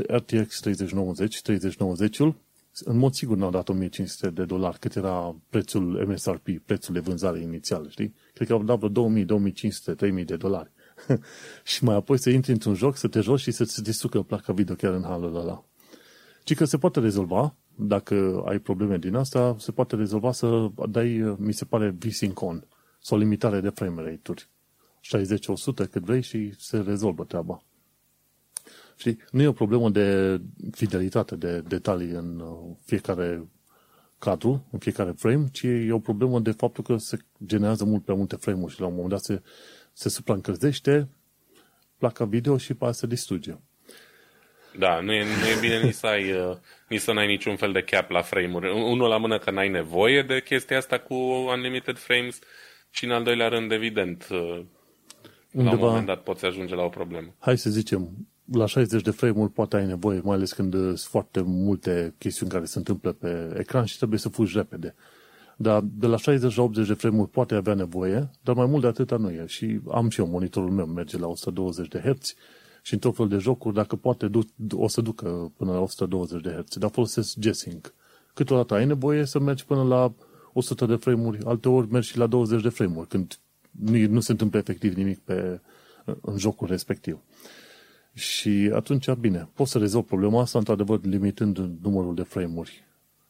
RTX 3090, 3090-ul, în mod sigur n-au dat 1500 de dolari, cât era prețul MSRP, prețul de vânzare inițial, știi? Cred că au dat vreo 2000, 2500, 3000 de dolari. și mai apoi să intri într-un joc, să te joci și să-ți distrugă placa video chiar în halul ăla. Ci că se poate rezolva, dacă ai probleme din asta, se poate rezolva să dai, mi se pare, VSync on sau limitare de frame rate-uri. 60-100 cât vrei și se rezolvă treaba. Și nu e o problemă de fidelitate, de detalii în uh, fiecare cadru, în fiecare frame, ci e o problemă de faptul că se generează mult prea multe frame-uri și la un moment dat se, se supraîncălzește placa video și pe se distruge. Da, nu e, nu e bine nici să, ai, uh, nici să n-ai niciun fel de cap la frame-uri. Unul la mână că n-ai nevoie de chestia asta cu unlimited frames și în al doilea rând, evident, uh, Undeva, la un moment dat poți ajunge la o problemă. Hai să zicem, la 60 de frame-uri poate ai nevoie, mai ales când sunt foarte multe chestiuni care se întâmplă pe ecran și trebuie să fugi repede. Dar de la 60 la 80 de frame-uri poate avea nevoie, dar mai mult de atâta nu e. Și am și eu, monitorul meu merge la 120 de Hz și în tot fel de jocuri, dacă poate, o să ducă până la 120 de Hz, dar folosesc G-Sync. Câteodată ai nevoie să mergi până la 100 de frame-uri, alteori mergi și la 20 de frame-uri, când nu, nu se întâmplă efectiv nimic pe, în jocul respectiv. Și atunci, bine, poți să rezolvi problema asta, într-adevăr, limitând numărul de frame-uri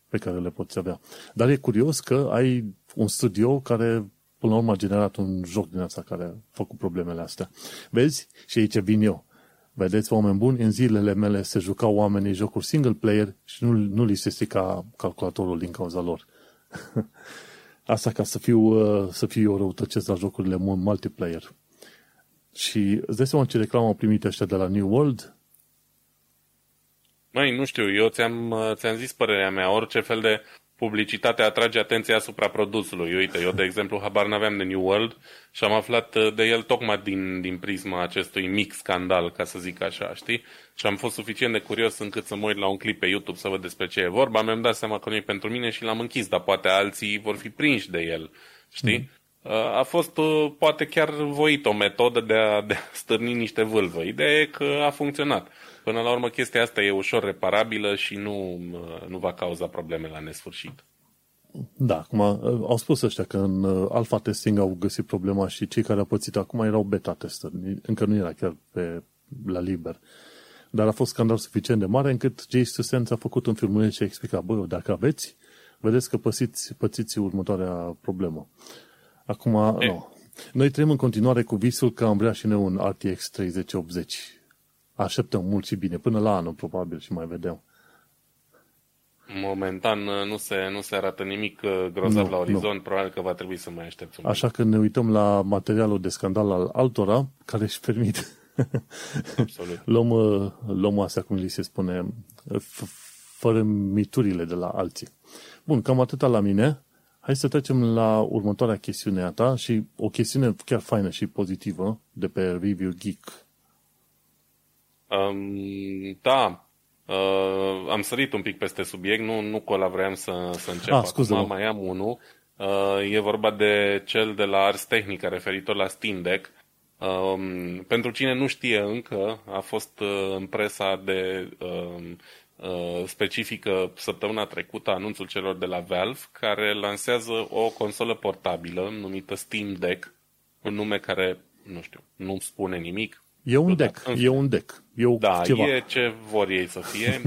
pe care le poți avea. Dar e curios că ai un studio care, până la urmă, a generat un joc din asta care a făcut problemele astea. Vezi? Și aici vin eu. Vedeți, oameni buni, în zilele mele se jucau oamenii jocuri single player și nu, nu li se strica calculatorul din cauza lor. Asta ca să fiu, uh, să fiu eu răutăcesc la jocurile multiplayer. Și îți dai seama ce reclamă au primit ăștia de la New World? Mai nu știu, eu ți-am, ți-am zis părerea mea, orice fel de publicitate atrage atenția asupra produsului. Uite, eu, de exemplu, habar n-aveam de New World și am aflat uh, de el tocmai din, din prisma acestui mic scandal, ca să zic așa, știi? Și am fost suficient de curios încât să mă uit la un clip pe YouTube să văd despre ce e vorba. Mi-am dat seama că nu e pentru mine și l-am închis, dar poate alții vor fi prinși de el, știi? Mm. Uh, a fost uh, poate chiar voit o metodă de a, de a stârni niște vâlvă. Ideea e că a funcționat. Până la urmă, chestia asta e ușor reparabilă și nu, uh, nu va cauza probleme la nesfârșit. Da, acum au spus ăștia că în alfa testing au găsit problema și cei care au pățit acum erau beta tester. Încă nu era chiar pe, la liber. Dar a fost scandal suficient de mare încât Jay Stusenz a făcut un filmuleț și a explicat, băi, dacă aveți, vedeți că pățiți, pățiți următoarea problemă. Acum, e. nu. Noi trăim în continuare cu visul că am vrea și noi un RTX 3080. Așteptăm mult și bine, până la anul probabil și mai vedem. Momentan uh, nu se, nu se arată nimic uh, grozav nu, la orizont, nu. probabil că va trebui să mai așteptăm. Așa că ne uităm la materialul de scandal al altora, care își permit. Absolut. luăm, uh, luăm astea, cum li se spune, fără miturile de la alții. Bun, cam atâta la mine. Hai să trecem la următoarea chestiune a ta și o chestiune chiar faină și pozitivă de pe Review Geek. Um, da, uh, am sărit un pic peste subiect, nu, nu cu ăla vreau să, să încep ah, scuze acum, mai am unul. Uh, e vorba de cel de la Ars Technica referitor la Steam Deck. Um, pentru cine nu știe încă, a fost uh, în presa de uh, Uh, specifică săptămâna trecută anunțul celor de la Valve care lansează o consolă portabilă numită Steam Deck, un nume care, nu știu, nu spune nimic. E un deck, e un deck. E o da, ceva. e ce vor ei să fie.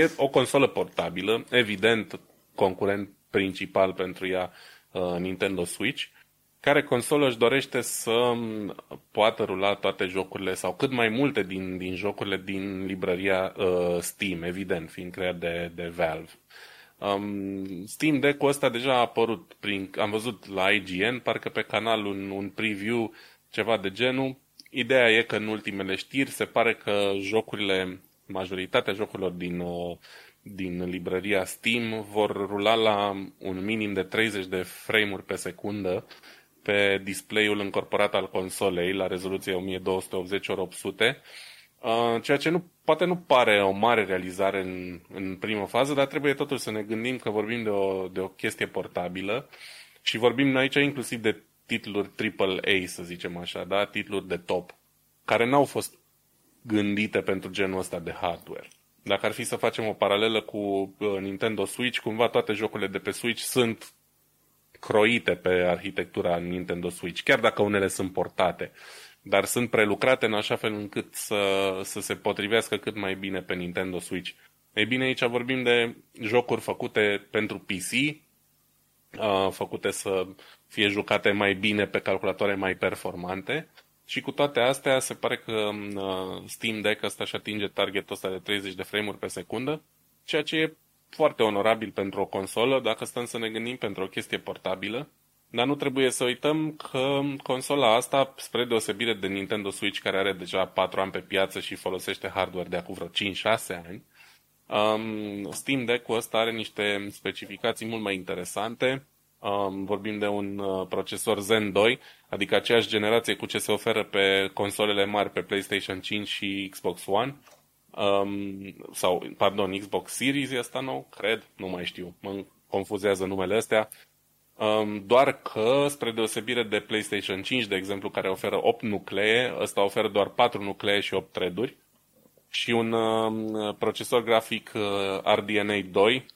e o consolă portabilă, evident, concurent principal pentru ea uh, Nintendo Switch, care consolă își dorește să poată rula toate jocurile sau cât mai multe din, din jocurile din librăria uh, Steam, evident, fiind creat de, de Valve. Um, Steam Deck-ul ăsta deja a apărut, prin, am văzut la IGN, parcă pe canal un, un preview, ceva de genul. Ideea e că în ultimele știri se pare că jocurile, majoritatea jocurilor din, uh, din librăria Steam vor rula la un minim de 30 de frame-uri pe secundă pe display-ul încorporat al consolei la rezoluție 1280x800, uh, ceea ce nu, poate nu pare o mare realizare în, în primă fază, dar trebuie totuși să ne gândim că vorbim de o, de o chestie portabilă și vorbim aici inclusiv de titluri AAA, să zicem așa, da? titluri de top, care n-au fost gândite pentru genul ăsta de hardware. Dacă ar fi să facem o paralelă cu uh, Nintendo Switch, cumva toate jocurile de pe Switch sunt croite pe arhitectura Nintendo Switch, chiar dacă unele sunt portate. dar sunt prelucrate în așa fel încât să, să se potrivească cât mai bine pe Nintendo Switch. Ei bine, aici vorbim de jocuri făcute pentru PC, făcute să fie jucate mai bine pe calculatoare mai performante și cu toate astea se pare că Steam Deck ăsta și atinge targetul ăsta de 30 de frame-uri pe secundă, ceea ce e foarte onorabil pentru o consolă, dacă stăm să ne gândim pentru o chestie portabilă. Dar nu trebuie să uităm că consola asta, spre deosebire de Nintendo Switch, care are deja 4 ani pe piață și folosește hardware de acum vreo 5-6 ani, um, Steam Deck-ul ăsta are niște specificații mult mai interesante. Um, vorbim de un uh, procesor Zen 2, adică aceeași generație cu ce se oferă pe consolele mari pe PlayStation 5 și Xbox One. Um, sau, pardon, Xbox Series asta nou, cred, nu mai știu, mă confuzează numele astea. Um, doar că, spre deosebire de PlayStation 5, de exemplu, care oferă 8 nuclee, ăsta oferă doar 4 nuclee și 8 thread și un uh, procesor grafic uh, RDNA 2,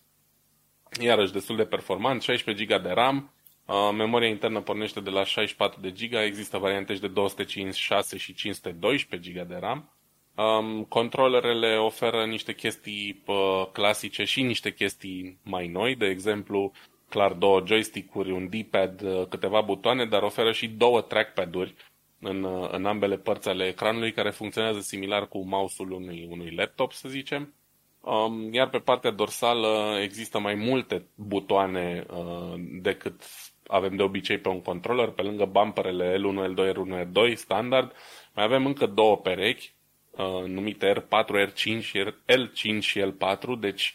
iarăși destul de performant, 16 GB de RAM, uh, memoria internă pornește de la 64 de GB, există variante și de 256 și 512 GB de RAM. Um, controlerele oferă niște chestii uh, clasice și niște chestii mai noi, de exemplu, clar două joystick-uri, un D-pad, uh, câteva butoane, dar oferă și două trackpad-uri în, uh, în ambele părți ale ecranului, care funcționează similar cu mouse-ul unui, unui laptop, să zicem. Um, iar pe partea dorsală există mai multe butoane uh, decât avem de obicei pe un controller, pe lângă bumperele L1, L2, R1, R2 standard, mai avem încă două perechi, uh, numite R4, R5, L5 și L4, deci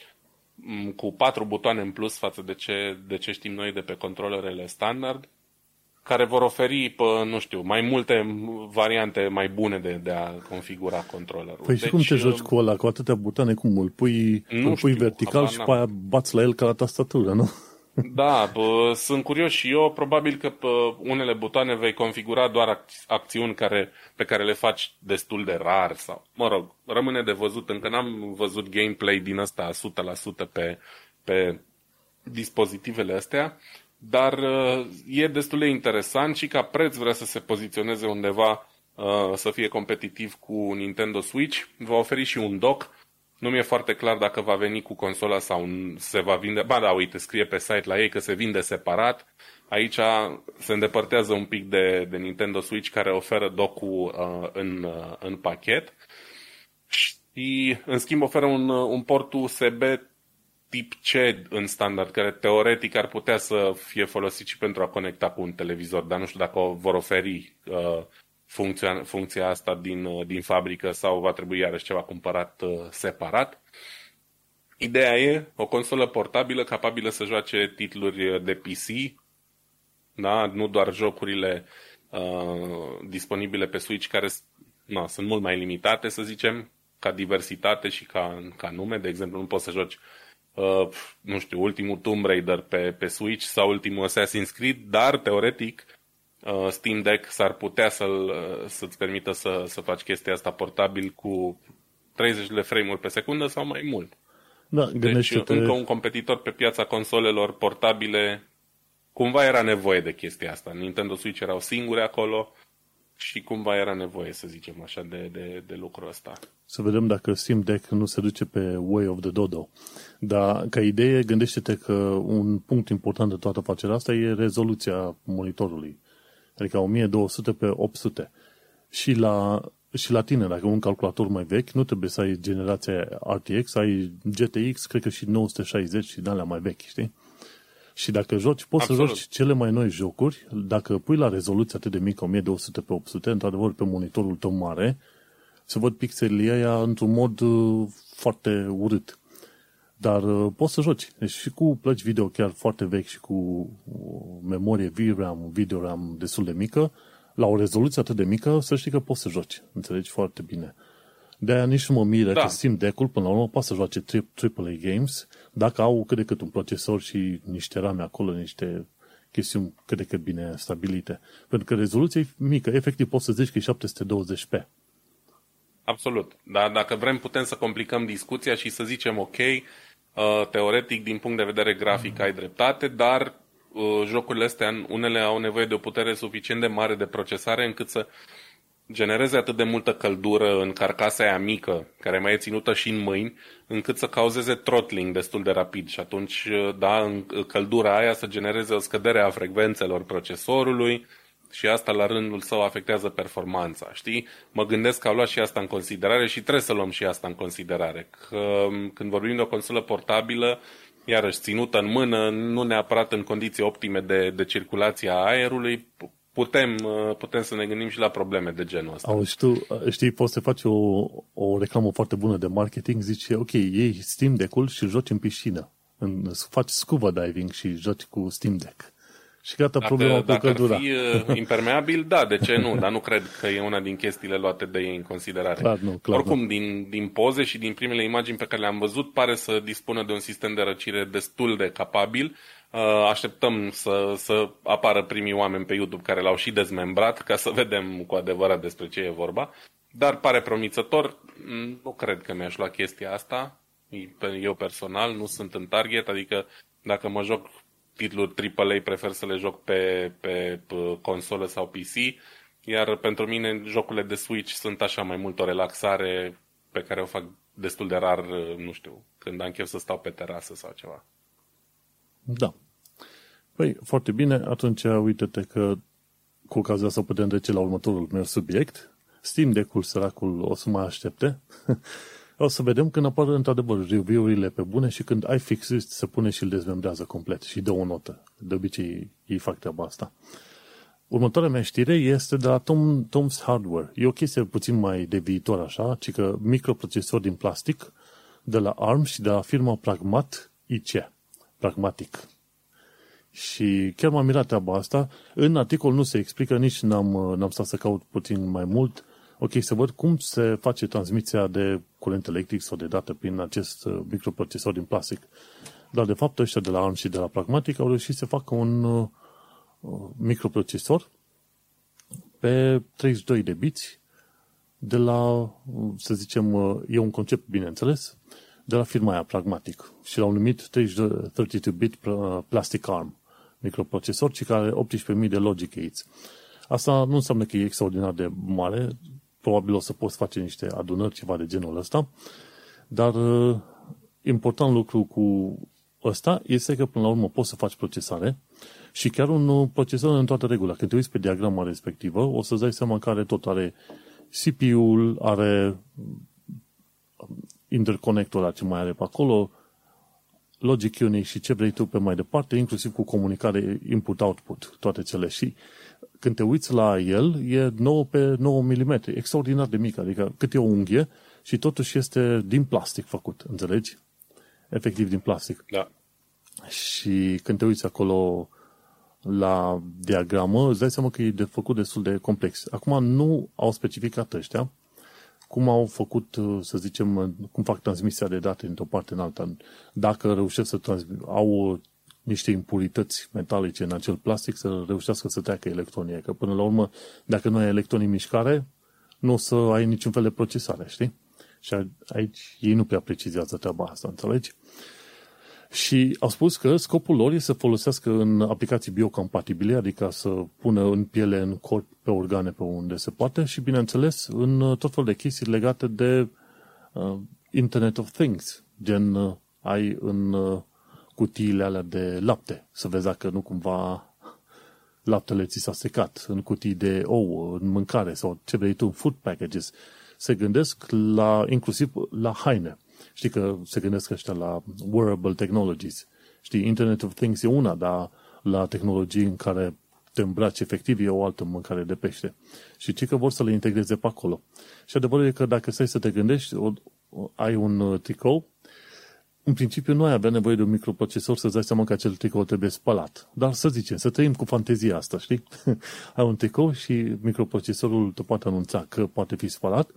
cu patru butoane în plus față de ce, de ce știm noi de pe controllerele standard, care vor oferi, pă, nu știu, mai multe variante mai bune de, de a configura controllerul. Păi deci, și cum te joci cu ăla, cu atâtea butoane, cum îl pui, îl pui știu, vertical și pe aia bați la el ca la tastatură, nu? Da, bă, sunt curios și eu. Probabil că pe unele butoane vei configura doar acțiuni care, pe care le faci destul de rar sau, mă rog, rămâne de văzut. Încă n-am văzut gameplay din ăsta 100% pe, pe dispozitivele astea, dar uh, e destul de interesant și ca preț vrea să se poziționeze undeva uh, să fie competitiv cu Nintendo Switch. Va oferi și un dock nu mi-e foarte clar dacă va veni cu consola sau se va vinde. Ba da, uite, scrie pe site la ei că se vinde separat. Aici se îndepărtează un pic de, de Nintendo Switch care oferă docul uh, în, uh, în pachet. Și, în schimb, oferă un, uh, un port USB tip C în standard, care teoretic ar putea să fie folosit și pentru a conecta cu un televizor, dar nu știu dacă o vor oferi uh, funcția, funcția asta din, uh, din fabrică sau va trebui iarăși ceva cumpărat uh, separat. Ideea e o consolă portabilă capabilă să joace titluri uh, de PC, da? nu doar jocurile uh, disponibile pe Switch care na, sunt mult mai limitate, să zicem, ca diversitate și ca, ca nume. De exemplu, nu poți să joci uh, nu știu, ultimul Tomb Raider pe, pe Switch sau ultimul Assassin's Creed, dar teoretic uh, Steam Deck s-ar putea să-l, uh, să-ți permită să, să faci chestia asta portabil cu 30 de frame-uri pe secundă sau mai mult. Da, deci încă un competitor pe piața consolelor portabile cumva era nevoie de chestia asta. Nintendo Switch erau singure acolo și cumva era nevoie, să zicem așa, de, de, de lucrul ăsta. Să vedem dacă Steam Deck nu se duce pe Way of the Dodo. Dar, ca idee, gândește-te că un punct important de toată afacerea asta e rezoluția monitorului adică 1200 pe 800. Și la, și la tine, dacă un calculator mai vechi, nu trebuie să ai generația RTX, ai GTX, cred că și 960 și de alea mai vechi, știi? Și dacă joci, poți Absolut. să joci cele mai noi jocuri, dacă pui la rezoluție atât de mică, 1200 pe 800, într-adevăr pe monitorul tău mare, se văd pixelii aia într-un mod uh, foarte urât. Dar uh, poți să joci. Deci și cu plăci video chiar foarte vechi și cu uh, memorie VRAM, video RAM destul de mică, la o rezoluție atât de mică, să știi că poți să joci. Înțelegi foarte bine. De-aia nici nu mă miră da. că Steam Deck-ul, până la urmă, poate să joace AAA games dacă au cât de cât un procesor și niște rame acolo, niște chestiuni cât de cât bine stabilite. Pentru că rezoluția e mică, efectiv poți să zici că e 720p. Absolut. Dar dacă vrem, putem să complicăm discuția și să zicem, ok, Uh, teoretic, din punct de vedere grafic, ai dreptate, dar uh, jocurile astea, unele au nevoie de o putere suficient de mare de procesare încât să genereze atât de multă căldură în carcasa aia mică, care mai e ținută și în mâini, încât să cauzeze throttling destul de rapid. Și atunci, da, în căldura aia să genereze o scădere a frecvențelor procesorului și asta la rândul său afectează performanța, știi? Mă gândesc că au luat și asta în considerare și trebuie să luăm și asta în considerare, că când vorbim de o consolă portabilă, iarăși ținută în mână, nu neapărat în condiții optime de, de circulație a aerului, putem, uh, putem să ne gândim și la probleme de genul ăsta. Auzi, tu uh, știi, poți să faci o, o reclamă foarte bună de marketing, zici, ok, iei Steam Deck-ul și joci în piscină. În, faci scuba diving și joci cu Steam Deck. Și gata, dacă, problema dacă cu căldura. Dacă ar fi uh, impermeabil, da, de ce nu? Dar nu cred că e una din chestiile luate de ei în considerare. Clar, nu, clar, Oricum, nu. din, din poze și din primele imagini pe care le-am văzut, pare să dispună de un sistem de răcire destul de capabil. Uh, așteptăm să, să apară primii oameni pe YouTube care l-au și dezmembrat ca să vedem cu adevărat despre ce e vorba. Dar pare promițător. Mm, nu cred că mi-aș lua chestia asta. Eu personal nu sunt în target, adică dacă mă joc titluri AAA prefer să le joc pe, pe, pe consolă sau PC, iar pentru mine jocurile de Switch sunt așa mai mult o relaxare pe care o fac destul de rar, nu știu, când am chef să stau pe terasă sau ceva. Da. Păi, foarte bine, atunci uite-te că cu ocazia asta putem trece la următorul meu subiect. Steam Deck-ul săracul o să mai aștepte. o să vedem când apar într-adevăr review-urile pe bune și când iFixit se pune și îl dezmembrează complet și dă o notă. De obicei ei fac treaba asta. Următoarea mea știre este de la Tom, Tom's Hardware. E o chestie puțin mai de viitor așa, ci că microprocesor din plastic de la ARM și de la firma Pragmat IC. Pragmatic. Și chiar m-am mirat treaba asta. În articol nu se explică, nici n-am, n-am stat să caut puțin mai mult ok, să văd cum se face transmisia de curent electric sau de dată prin acest uh, microprocesor din plastic. Dar, de fapt, ăștia de la ARM și de la Pragmatic au reușit să facă un uh, microprocesor pe 32 de biți de la, să zicem, uh, e un concept, bineînțeles, de la firma aia, Pragmatic. Și l-au numit 32-bit Plastic ARM microprocesor, ci care are 18.000 de logic gates. Asta nu înseamnă că e extraordinar de mare, probabil o să poți face niște adunări, ceva de genul ăsta, dar uh, important lucru cu ăsta este că până la urmă poți să faci procesare și chiar un uh, procesor în toată regula. Când te uiți pe diagrama respectivă, o să-ți dai seama că are tot, are CPU-ul, are um, interconectorul ce mai are pe acolo, logic unii și ce vrei tu pe mai departe, inclusiv cu comunicare input-output, toate cele. Și când te uiți la el, e 9 pe 9 mm, extraordinar de mic, adică cât e o unghie și totuși este din plastic făcut, înțelegi? Efectiv din plastic. Da. Și când te uiți acolo la diagramă, îți dai seama că e de făcut destul de complex. Acum nu au specificat ăștia cum au făcut, să zicem, cum fac transmisia de date într-o parte în alta. Dacă reușesc să transmit, au niște impurități metalice în acel plastic să reușească să treacă electronii. Că până la urmă, dacă nu ai electronii în mișcare, nu o să ai niciun fel de procesare, știi? Și aici ei nu prea precizează treaba asta, înțelegi? Și au spus că scopul lor este să folosească în aplicații biocompatibile, adică să pună în piele, în corp, pe organe, pe unde se poate și, bineînțeles, în tot felul de chestii legate de uh, Internet of Things, gen uh, ai în uh, cutiile alea de lapte, să vezi dacă nu cumva laptele ți s-a secat, în cutii de ouă, în mâncare sau ce vrei tu, în food packages. Se gândesc la, inclusiv la haine. Știi că se gândesc ăștia la wearable technologies. Știi, Internet of Things e una, dar la tehnologii în care te îmbraci efectiv e o altă mâncare de pește. Și ci că vor să le integreze pe acolo. Și adevărul e că dacă stai să te gândești, o, o, ai un uh, tricou în principiu nu ai avea nevoie de un microprocesor să-ți dai seama că acel tricou trebuie spălat. Dar să zicem, să trăim cu fantezia asta, știi? ai un tricou și microprocesorul te poate anunța că poate fi spălat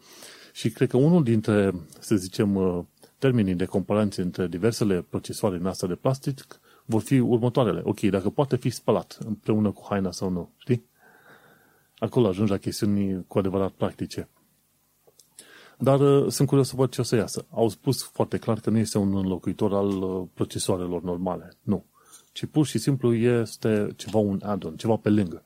și cred că unul dintre, să zicem, uh, termenii de comparație între diversele procesoare în asta de plastic vor fi următoarele. Ok, dacă poate fi spălat împreună cu haina sau nu, știi? Acolo ajungi la chestiuni cu adevărat practice. Dar uh, sunt curios să văd ce o să iasă. Au spus foarte clar că nu este un înlocuitor al uh, procesoarelor normale. Nu. Ci pur și simplu este ceva un add-on, ceva pe lângă.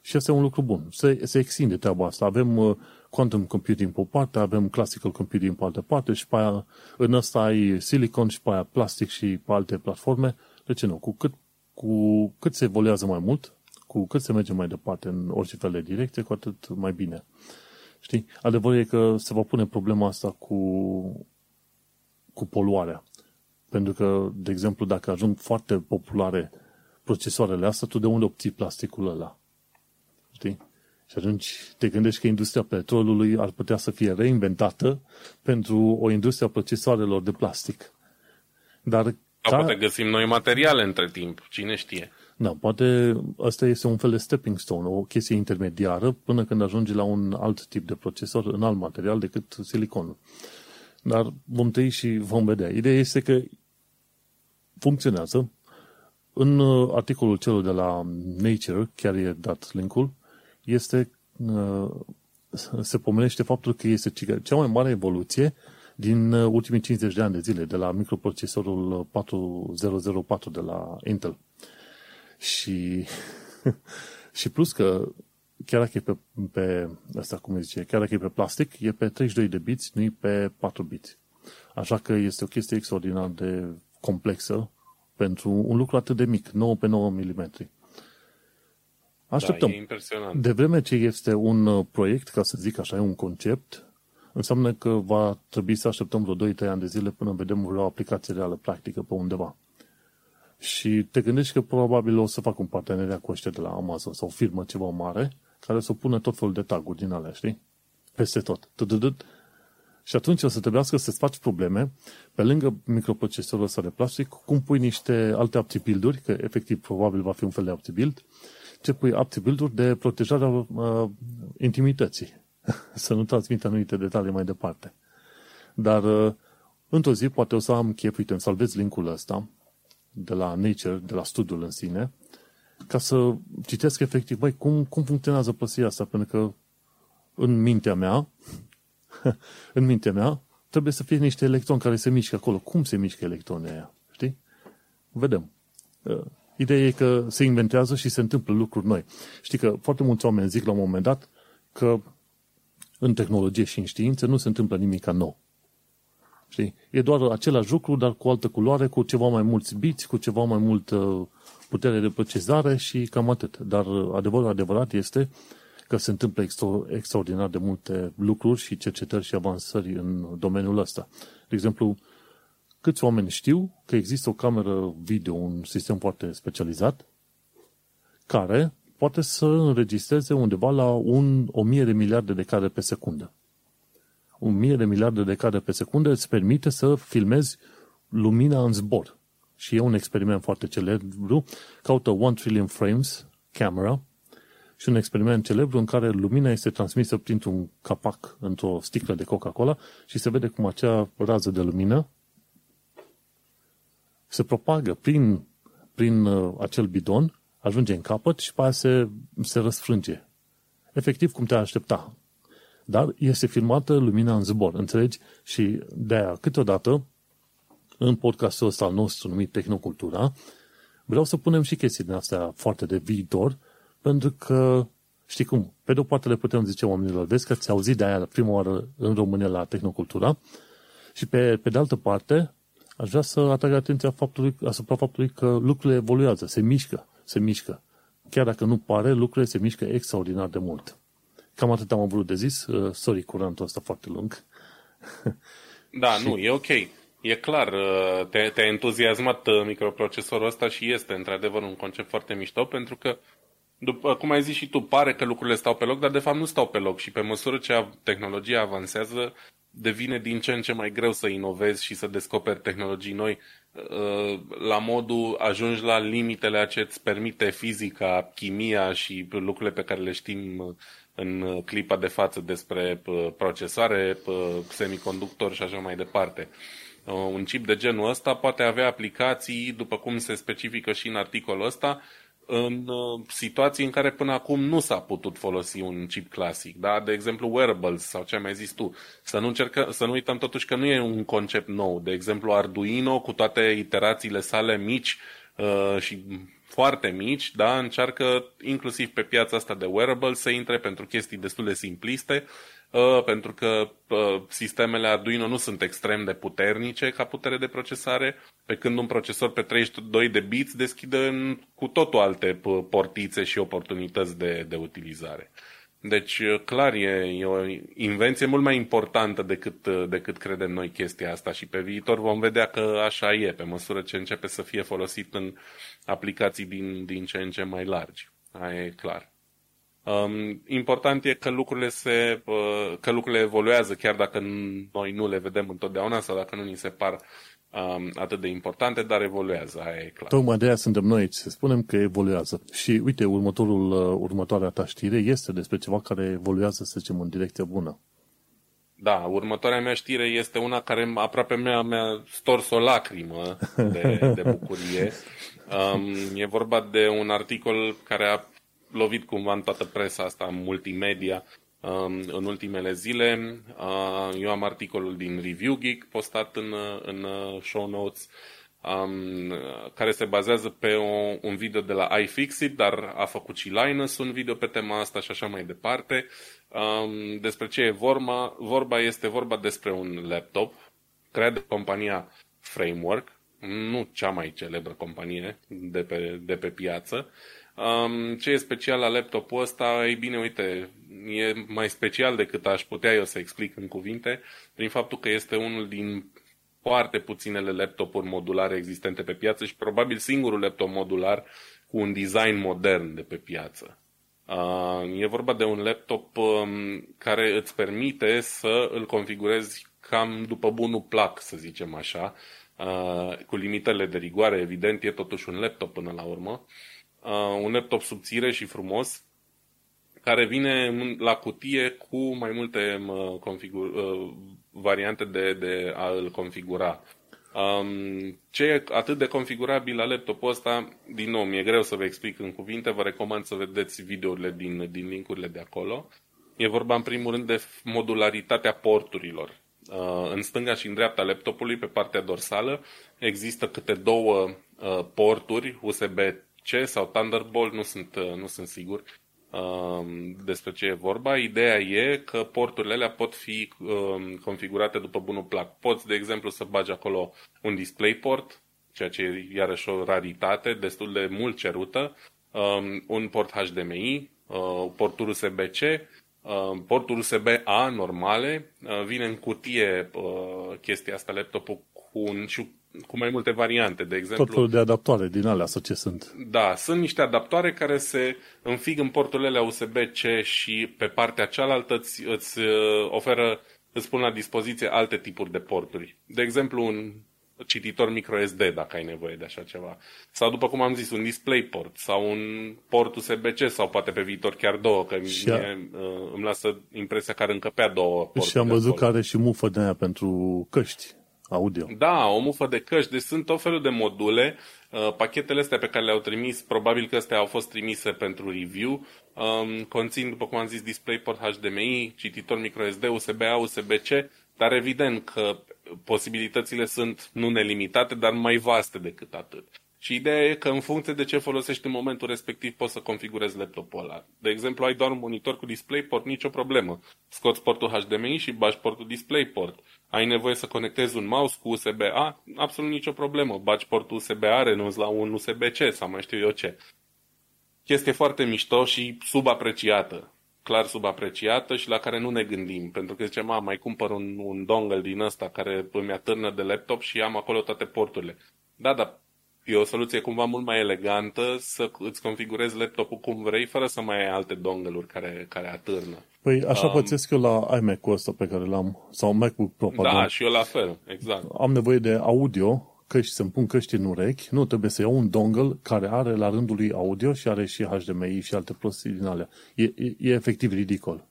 Și asta e un lucru bun. Se, se extinde treaba asta. Avem uh, quantum computing pe o parte, avem classical computing pe altă parte și pe aia, în ăsta ai silicon și pe aia plastic și pe alte platforme. De ce nu? Cu cât, cu cât se evoluează mai mult, cu cât se merge mai departe în orice fel de direcție, cu atât mai bine. Știi? Adevărul e că se va pune problema asta cu, cu poluarea. Pentru că, de exemplu, dacă ajung foarte populare procesoarele astea, tu de unde obții plasticul ăla? Știi? Și atunci te gândești că industria petrolului ar putea să fie reinventată pentru o industrie a procesoarelor de plastic. Dar sau da, poate găsim noi materiale între timp, cine știe. Da, poate asta este un fel de stepping stone, o chestie intermediară până când ajunge la un alt tip de procesor în alt material decât siliconul. Dar vom trăi și vom vedea. Ideea este că funcționează. În uh, articolul celor de la Nature, chiar e dat linkul, este uh, se pomenește faptul că este cea mai mare evoluție din uh, ultimii 50 de ani de zile, de la microprocesorul 4004 de la Intel. Și, și plus că chiar dacă e pe, pe asta cum zice, chiar dacă e pe plastic, e pe 32 de bits, nu e pe 4 bits. Așa că este o chestie extraordinar de complexă pentru un lucru atât de mic, 9 pe 9 mm. Așteptăm. Da, e impresionant. De vreme ce este un uh, proiect, ca să zic așa, e un concept, înseamnă că va trebui să așteptăm vreo 2-3 ani de zile până vedem vreo aplicație reală, practică, pe undeva. Și te gândești că probabil o să fac un parteneriat cu ăștia de la Amazon sau o firmă ceva mare care să pună tot felul de taguri din alea, știi? Peste tot. Și atunci o să trebuiască să-ți faci probleme pe lângă microprocesorul ăsta de plastic, cum pui niște alte aptibilduri, că efectiv probabil va fi un fel de aptibild, ce pui aptibilduri de protejarea uh, intimității. să nu transmit anumite detalii mai departe. Dar uh, într-o zi poate o să am chef, uite, îmi salvez linkul ăsta de la Nature, de la studiul în sine, ca să citesc efectiv, băi, cum, cum funcționează plăsirea asta, pentru că în mintea mea, în mintea mea, trebuie să fie niște electroni care se mișcă acolo. Cum se mișcă electronii aia? Știi? Vedem. Uh, ideea e că se inventează și se întâmplă lucruri noi. Știi că foarte mulți oameni zic la un moment dat că în tehnologie și în știință nu se întâmplă nimic nou. Știi? E doar același lucru, dar cu altă culoare, cu ceva mai mulți biți, cu ceva mai multă putere de procesare și cam atât. Dar adevărul adevărat este că se întâmplă extra, extraordinar de multe lucruri și cercetări și avansări în domeniul ăsta. De exemplu, câți oameni știu că există o cameră video, un sistem foarte specializat, care poate să înregistreze undeva la un, o mie de miliarde de cadre pe secundă. Un mie de miliarde de cadre pe secundă îți permite să filmezi lumina în zbor. Și e un experiment foarte celebru. Caută One Trillion Frames Camera și un experiment celebru în care lumina este transmisă printr-un capac într-o sticlă de Coca-Cola și se vede cum acea rază de lumină se propagă prin, prin uh, acel bidon ajunge în capăt și pe aia se, se răsfrânge. Efectiv cum te aștepta. Dar este filmată lumina în zbor, înțelegi? Și de-aia, câteodată, în podcastul ăsta al nostru numit Tehnocultura, vreau să punem și chestiile astea foarte de viitor, pentru că, știi cum, pe de-o parte le putem zice oamenilor, vezi că ți-au auzit de aia prima oară în România la Tehnocultura, și pe, pe de altă parte, aș vrea să atrag atenția faptului, asupra faptului că lucrurile evoluează, se mișcă se mișcă. Chiar dacă nu pare, lucrurile se mișcă extraordinar de mult. Cam atât am vrut de zis. Uh, sorry, curantul ăsta foarte lung. Da, și... nu, e ok. E clar, uh, te, te-a entuziasmat uh, microprocesorul ăsta și este într-adevăr un concept foarte mișto pentru că, după cum ai zis și tu, pare că lucrurile stau pe loc, dar de fapt nu stau pe loc și pe măsură ce tehnologia avansează, devine din ce în ce mai greu să inovezi și să descoperi tehnologii noi. Uh, la modul ajungi la limitele a ce îți permite fizica, chimia și lucrurile pe care le știm în clipa de față despre uh, procesoare, uh, semiconductori și așa mai departe. Un chip de genul ăsta poate avea aplicații, după cum se specifică și în articolul ăsta, în uh, situații în care până acum nu s-a putut folosi un chip clasic. Da? De exemplu, wearables sau ce ai mai zis tu. Să nu, încercă, să nu uităm totuși că nu e un concept nou. De exemplu, Arduino cu toate iterațiile sale mici uh, și foarte mici, da, încearcă inclusiv pe piața asta de wearable să intre pentru chestii destul de simpliste, uh, pentru că uh, sistemele Arduino nu sunt extrem de puternice ca putere de procesare, pe când un procesor pe 32 de bits deschide cu totul alte portițe și oportunități de, de utilizare. Deci, uh, clar, e, e o invenție mult mai importantă decât, uh, decât credem noi chestia asta și pe viitor vom vedea că așa e, pe măsură ce începe să fie folosit în aplicații din, din ce în ce mai largi. Aia e clar. Um, important e că lucrurile, se, uh, că lucrurile evoluează, chiar dacă noi nu le vedem întotdeauna sau dacă nu ni se par um, atât de importante, dar evoluează, aia e clar. Tocmai de aia suntem noi aici, să spunem că evoluează. Și uite, următorul, uh, următoarea ta știre este despre ceva care evoluează, să zicem, în direcție bună. Da, următoarea mea știre este una care aproape mi-a, mi-a stors o lacrimă de, de bucurie. Um, e vorba de un articol care a lovit cumva în toată presa asta, multimedia, Um, în ultimele zile. Uh, eu am articolul din Review Geek postat în, în uh, show notes um, care se bazează pe o, un video de la iFixit, dar a făcut și Linus un video pe tema asta și așa mai departe. Um, despre ce e vorba? Vorba este vorba despre un laptop creat de compania Framework, nu cea mai celebră companie de pe, de pe piață, Um, ce e special la laptopul ăsta? Ei bine, uite, e mai special decât aș putea eu să explic în cuvinte, prin faptul că este unul din foarte puținele laptopuri modulare existente pe piață și probabil singurul laptop modular cu un design modern de pe piață. Uh, e vorba de un laptop um, care îți permite să îl configurezi cam după bunul plac, să zicem așa, uh, cu limitele de rigoare, evident, e totuși un laptop până la urmă. Uh, un laptop subțire și frumos, care vine la cutie cu mai multe configura, uh, variante de, de a îl configura. Um, ce e atât de configurabil la laptopul ăsta, din nou, mi-e greu să vă explic în cuvinte, vă recomand să vedeți videourile din, din linkurile de acolo. E vorba în primul rând de modularitatea porturilor. Uh, în stânga și în dreapta laptopului, pe partea dorsală, există câte două uh, porturi USB-C sau Thunderbolt, nu sunt, uh, nu sunt sigur, Um, despre ce e vorba. Ideea e că porturile alea pot fi um, configurate după bunul plac. Poți, de exemplu, să bagi acolo un DisplayPort, ceea ce e iarăși o raritate, destul de mult cerută, um, un port HDMI, uh, porturi USB-C, uh, porturi USB-A normale, uh, vine în cutie chestia asta laptopul cu un, și cu mai multe variante, de exemplu. Tot felul de adaptoare din alea, sau ce sunt? Da, sunt niște adaptoare care se înfig în porturile USB-C și pe partea cealaltă îți, îți uh, oferă, îți pun la dispoziție alte tipuri de porturi. De exemplu, un cititor microSD, dacă ai nevoie de așa ceva. Sau, după cum am zis, un DisplayPort sau un port USB-C sau poate pe viitor chiar două, că și mie, a... Uh, îmi lasă impresia că ar încăpea două porturi. Și am văzut că are și mufă de aia pentru căști audio. Da, o mufă de căști. Deci sunt tot felul de module. Uh, pachetele astea pe care le-au trimis, probabil că astea au fost trimise pentru review, um, conțin, după cum am zis, DisplayPort HDMI, cititor microSD, USB-A, USB-C, dar evident că posibilitățile sunt nu nelimitate, dar mai vaste decât atât. Și ideea e că în funcție de ce folosești în momentul respectiv poți să configurezi laptopul ăla. De exemplu, ai doar un monitor cu DisplayPort, nicio problemă. Scoți portul HDMI și bagi portul DisplayPort. Ai nevoie să conectezi un mouse cu USB-A? Absolut nicio problemă. Bagi portul USB-A, renunți la un USB-C sau mai știu eu ce. Chestie foarte mișto și subapreciată. Clar subapreciată și la care nu ne gândim. Pentru că zicem, mai cumpăr un, un dongle din ăsta care îmi atârnă de laptop și am acolo toate porturile. Da, dar e o soluție cumva mult mai elegantă să îți configurezi laptopul cum vrei, fără să mai ai alte dongle care, care atârnă. Păi așa um, pățesc eu la iMac-ul ăsta pe care l-am, sau MacBook Pro. Da, pardon. și eu la fel, exact. Am nevoie de audio, căști, să-mi pun căști în urechi, nu trebuie să iau un dongle care are la rândul lui audio și are și HDMI și alte prostii din alea. E, e, e efectiv ridicol.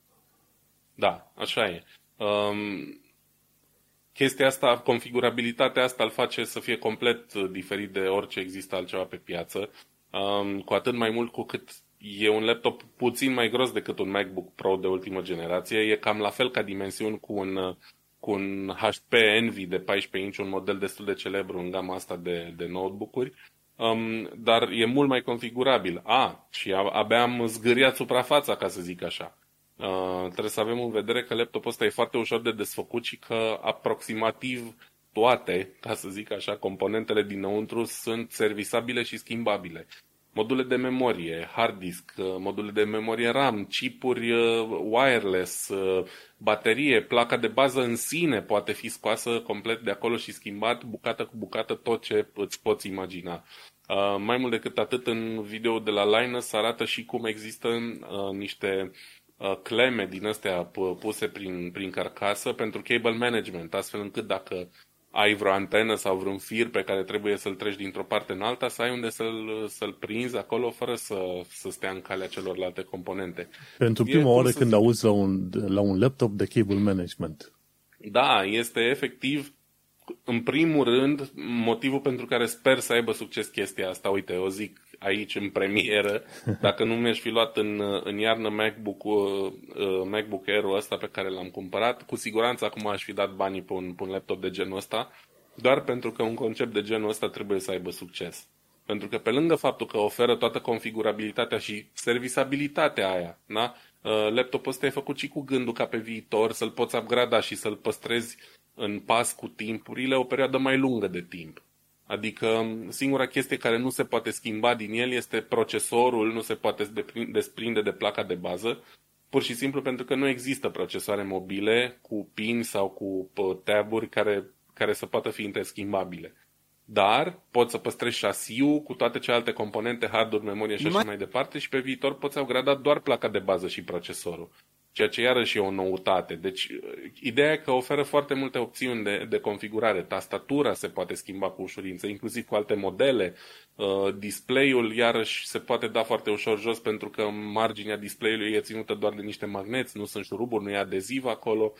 Da, așa e. Um, chestia asta, configurabilitatea asta îl face să fie complet diferit de orice există altceva pe piață, um, cu atât mai mult cu cât e un laptop puțin mai gros decât un MacBook Pro de ultimă generație, e cam la fel ca dimensiuni cu un, cu un HP Envy de 14 inch, un model destul de celebru în gama asta de, de notebook-uri. um, dar e mult mai configurabil. A, și abia am zgâriat suprafața, ca să zic așa. Uh, trebuie să avem în vedere că laptopul ăsta e foarte ușor de desfăcut și că aproximativ toate, ca să zic așa, componentele dinăuntru sunt servisabile și schimbabile. Module de memorie, hard disk, uh, module de memorie RAM, chipuri uh, wireless, baterie, placa de bază în sine poate fi scoasă complet de acolo și schimbat bucată cu bucată tot ce îți poți imagina. Uh, mai mult decât atât, în video de la Linus arată și cum există uh, niște uh, cleme din astea puse prin, prin carcasă pentru cable management, astfel încât dacă ai vreo antenă sau vreun fir pe care trebuie să-l treci dintr-o parte în alta, să ai unde să-l, să-l prinzi acolo fără să, să stea în calea celorlalte componente. Pentru prima e, oară când zic... auzi la un, la un laptop de cable management. Da, este efectiv în primul rând, motivul pentru care sper să aibă succes chestia asta, uite, o zic aici în premieră, dacă nu mi-aș fi luat în, în iarnă MacBook, uh, MacBook Air-ul ăsta pe care l-am cumpărat, cu siguranță acum aș fi dat banii pe un, pe un laptop de genul ăsta, doar pentru că un concept de genul ăsta trebuie să aibă succes. Pentru că pe lângă faptul că oferă toată configurabilitatea și servisabilitatea aia, da? Uh, laptopul ăsta e făcut și cu gândul ca pe viitor să-l poți upgrada și să-l păstrezi în pas cu timpurile o perioadă mai lungă de timp. Adică singura chestie care nu se poate schimba din el este procesorul, nu se poate desprinde de placa de bază, pur și simplu pentru că nu există procesoare mobile cu pin sau cu taburi care, care să poată fi interschimbabile. Dar poți să păstrezi șasiul cu toate celelalte componente, hardware, memorie și așa mai departe și pe viitor poți upgrada doar placa de bază și procesorul ceea ce iarăși e o noutate. Deci, ideea e că oferă foarte multe opțiuni de, de configurare. Tastatura se poate schimba cu ușurință, inclusiv cu alte modele. Uh, display-ul, iarăși, se poate da foarte ușor jos pentru că marginea display-ului e ținută doar de niște magneți, nu sunt șuruburi, nu e adeziv acolo.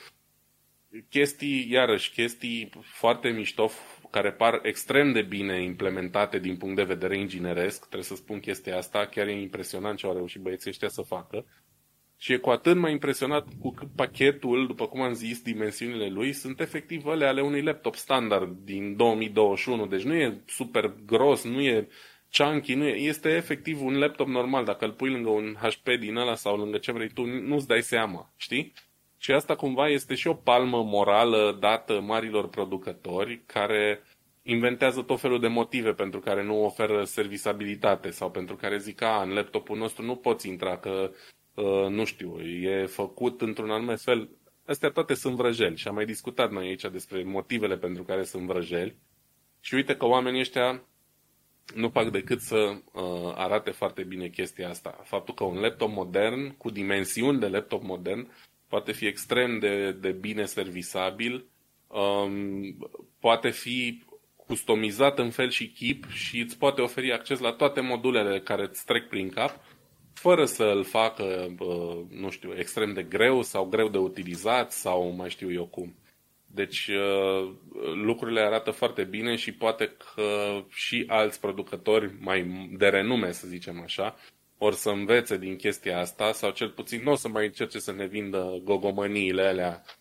Chestii, iarăși, chestii foarte mișto, care par extrem de bine implementate din punct de vedere ingineresc, trebuie să spun chestia asta, chiar e impresionant ce au reușit băieții ăștia să facă. Și e cu atât mai impresionat cu cât pachetul, după cum am zis, dimensiunile lui sunt efectiv ale ale unui laptop standard din 2021. Deci nu e super gros, nu e chunky, nu e, este efectiv un laptop normal. Dacă îl pui lângă un HP din ăla sau lângă ce vrei tu, nu-ți dai seama, știi? Și asta cumva este și o palmă morală dată marilor producători care inventează tot felul de motive pentru care nu oferă servisabilitate sau pentru care zic că în laptopul nostru nu poți intra că Uh, nu știu, e făcut într-un anume fel. Astea toate sunt vrăjeli și am mai discutat noi aici despre motivele pentru care sunt vrăjeli. Și uite că oamenii ăștia nu fac decât să uh, arate foarte bine chestia asta. Faptul că un laptop modern, cu dimensiuni de laptop modern, poate fi extrem de, de bine servisabil, um, poate fi customizat în fel și chip și îți poate oferi acces la toate modulele care îți trec prin cap fără să îl facă, nu știu, extrem de greu sau greu de utilizat sau mai știu eu cum. Deci lucrurile arată foarte bine și poate că și alți producători mai de renume, să zicem așa, or să învețe din chestia asta sau cel puțin nu o să mai încerce să ne vindă gogomăniile alea Uh,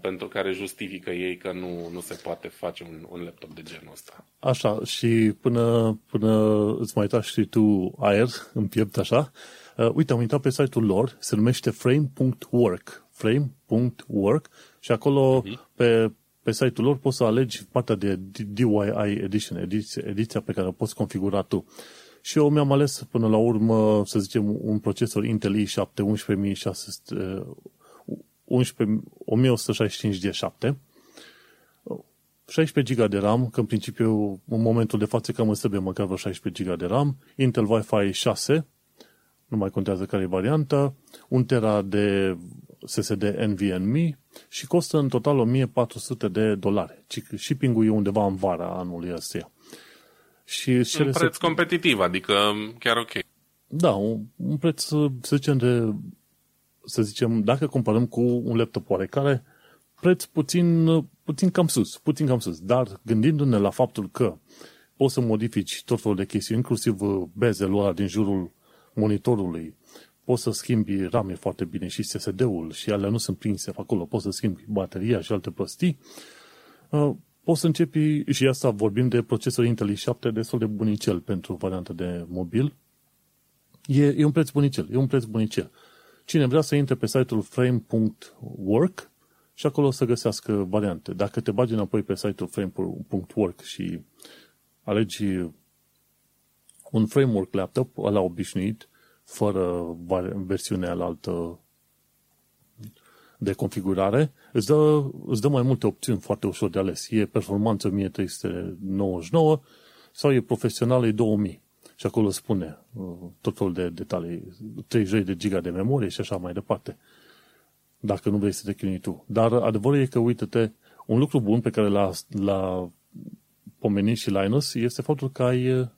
pentru care justifică ei că nu, nu se poate face un, un laptop de genul ăsta. Așa, și până, până îți mai tași și tu aer în piept așa, uh, uite, am intrat pe site-ul lor, se numește frame.work, frame.work și acolo uh-huh. pe, pe site-ul lor poți să alegi partea de DIY Edition, ediția, ediția pe care o poți configura tu. Și eu mi-am ales până la urmă, să zicem, un procesor Intel i7 11600 11, 1165 g 7, 16 GB de RAM, că în principiu în momentul de față cam îți trebuie măcar vreo 16 GB de RAM, Intel Wi-Fi 6, nu mai contează care e varianta, 1 tera de SSD NVMe și costă în total 1400 de dolari. Shipping-ul e undeva în vara anului ăsta. Și un preț să... competitiv, adică chiar ok. Da, un, un preț, să zicem, de să zicem, dacă comparăm cu un laptop oarecare, preț puțin, puțin cam sus, puțin cam sus. Dar gândindu-ne la faptul că poți să modifici tot felul de chestiuni, inclusiv bezelul ăla din jurul monitorului, poți să schimbi rame foarte bine și SSD-ul și alea nu sunt prinse acolo, poți să schimbi bateria și alte prostii, uh, poți să începi, și asta vorbim de procesor Intel i7 destul de bunicel pentru varianta de mobil. E, e un preț bunicel, e un preț bunicel. Cine vrea să intre pe site-ul frame.work și acolo o să găsească variante. Dacă te bagi înapoi pe site-ul frame.work și alegi un framework laptop, ăla obișnuit, fără versiunea altă de configurare, îți dă, îți dă mai multe opțiuni foarte ușor de ales. E performanță 1399 sau e profesional e 2000. Și acolo spune uh, tot felul de detalii, 30 de giga de memorie și așa mai departe. Dacă nu vrei să te chinui tu. Dar adevărul e că, uite-te, un lucru bun pe care l-a, l-a pomenit și Linus este faptul că ai uh,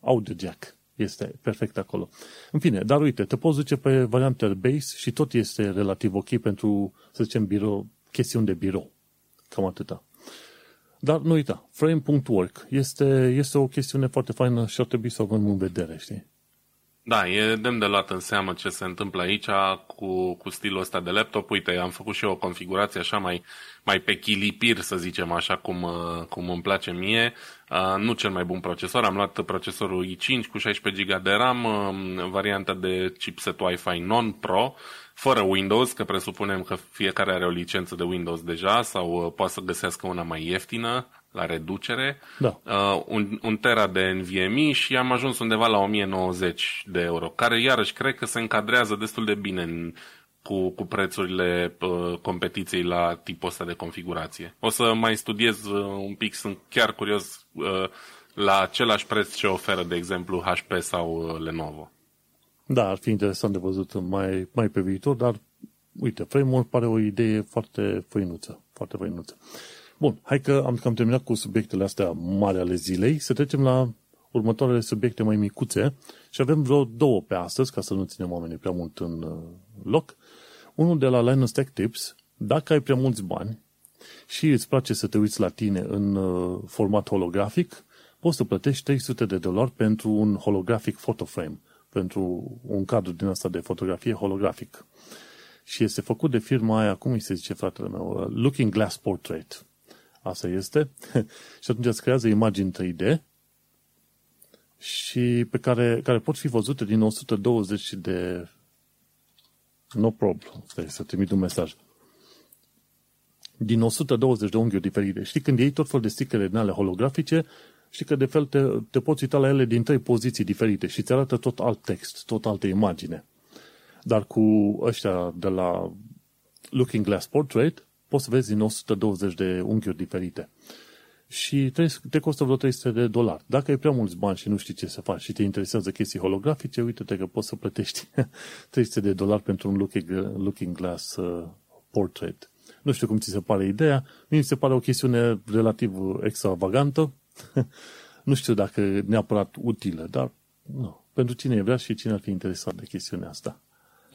audio jack. Este perfect acolo. În fine, dar uite, te poți duce pe varianta base și tot este relativ ok pentru, să zicem, birou, chestiuni de birou. Cam atâta. Dar nu uita, frame.work este, este o chestiune foarte faină și ar trebui să o avem în vedere, știi? Da, e demn de luat în seamă ce se întâmplă aici cu, cu stilul ăsta de laptop. Uite, am făcut și eu o configurație așa mai, mai pe chilipir, să zicem așa, cum, uh, cum îmi place mie. Uh, nu cel mai bun procesor, am luat procesorul i5 cu 16 GB de RAM, uh, varianta de chipset Wi-Fi non-Pro, fără Windows, că presupunem că fiecare are o licență de Windows deja sau poate să găsească una mai ieftină la reducere, da. uh, un, un tera de NVMe și am ajuns undeva la 1090 de euro, care iarăși cred că se încadrează destul de bine în, cu, cu prețurile uh, competiției la tipul ăsta de configurație. O să mai studiez uh, un pic, sunt chiar curios uh, la același preț ce oferă, de exemplu, HP sau uh, Lenovo. Da, ar fi interesant de văzut mai, mai pe viitor, dar uite, Framework pare o idee foarte făinuță, foarte făinuță. Bun, hai că am cam terminat cu subiectele astea mari ale zilei, să trecem la următoarele subiecte mai micuțe și avem vreo două pe astăzi, ca să nu ținem oamenii prea mult în uh, loc. Unul de la Linus Tech Tips, dacă ai prea mulți bani și îți place să te uiți la tine în uh, format holografic, poți să plătești 300 de dolari pentru un holographic photo frame, pentru un cadru din asta de fotografie holografic. Și este făcut de firma aia, cum îi se zice fratele meu, uh, Looking Glass Portrait. Asta este. și atunci îți creează imagini 3D și pe care, care pot fi văzute din 120 de no problem. Stai să trimit un mesaj. Din 120 de unghiuri diferite. Știi, când iei tot fel de sticlere din ale holografice, știi că de fel te, te poți uita la ele din trei poziții diferite și îți arată tot alt text, tot altă imagine. Dar cu ăștia de la Looking Glass Portrait, poți să vezi din 120 de unghiuri diferite. Și te costă vreo 300 de dolari. Dacă ai prea mulți bani și nu știi ce să faci și te interesează chestii holografice, uite-te că poți să plătești 300 de dolari pentru un looking, looking glass uh, portrait. Nu știu cum ți se pare ideea, mi se pare o chestiune relativ extravagantă. nu știu dacă neapărat utilă, dar nu. Pentru cine vrea și cine ar fi interesat de chestiunea asta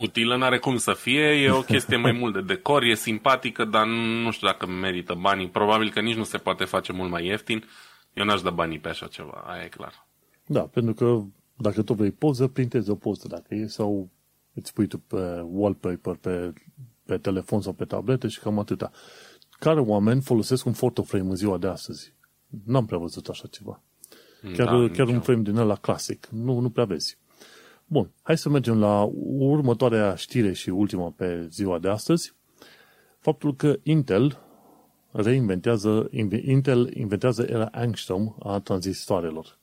utilă, n-are cum să fie, e o chestie mai mult de decor, e simpatică, dar nu știu dacă merită banii. Probabil că nici nu se poate face mult mai ieftin. Eu n-aș da banii pe așa ceva, aia e clar. Da, pentru că dacă tu vrei poză, printezi o poză dacă e sau îți pui tu pe wallpaper pe, pe telefon sau pe tabletă și cam atâta. Care oameni folosesc un photoframe în ziua de astăzi? N-am prea văzut așa ceva. Chiar, da, chiar un frame din ăla clasic. Nu, nu prea vezi. Bun, hai să mergem la următoarea știre și ultima pe ziua de astăzi. Faptul că Intel reinventează, Intel inventează era angstrom a tranzistoarelor.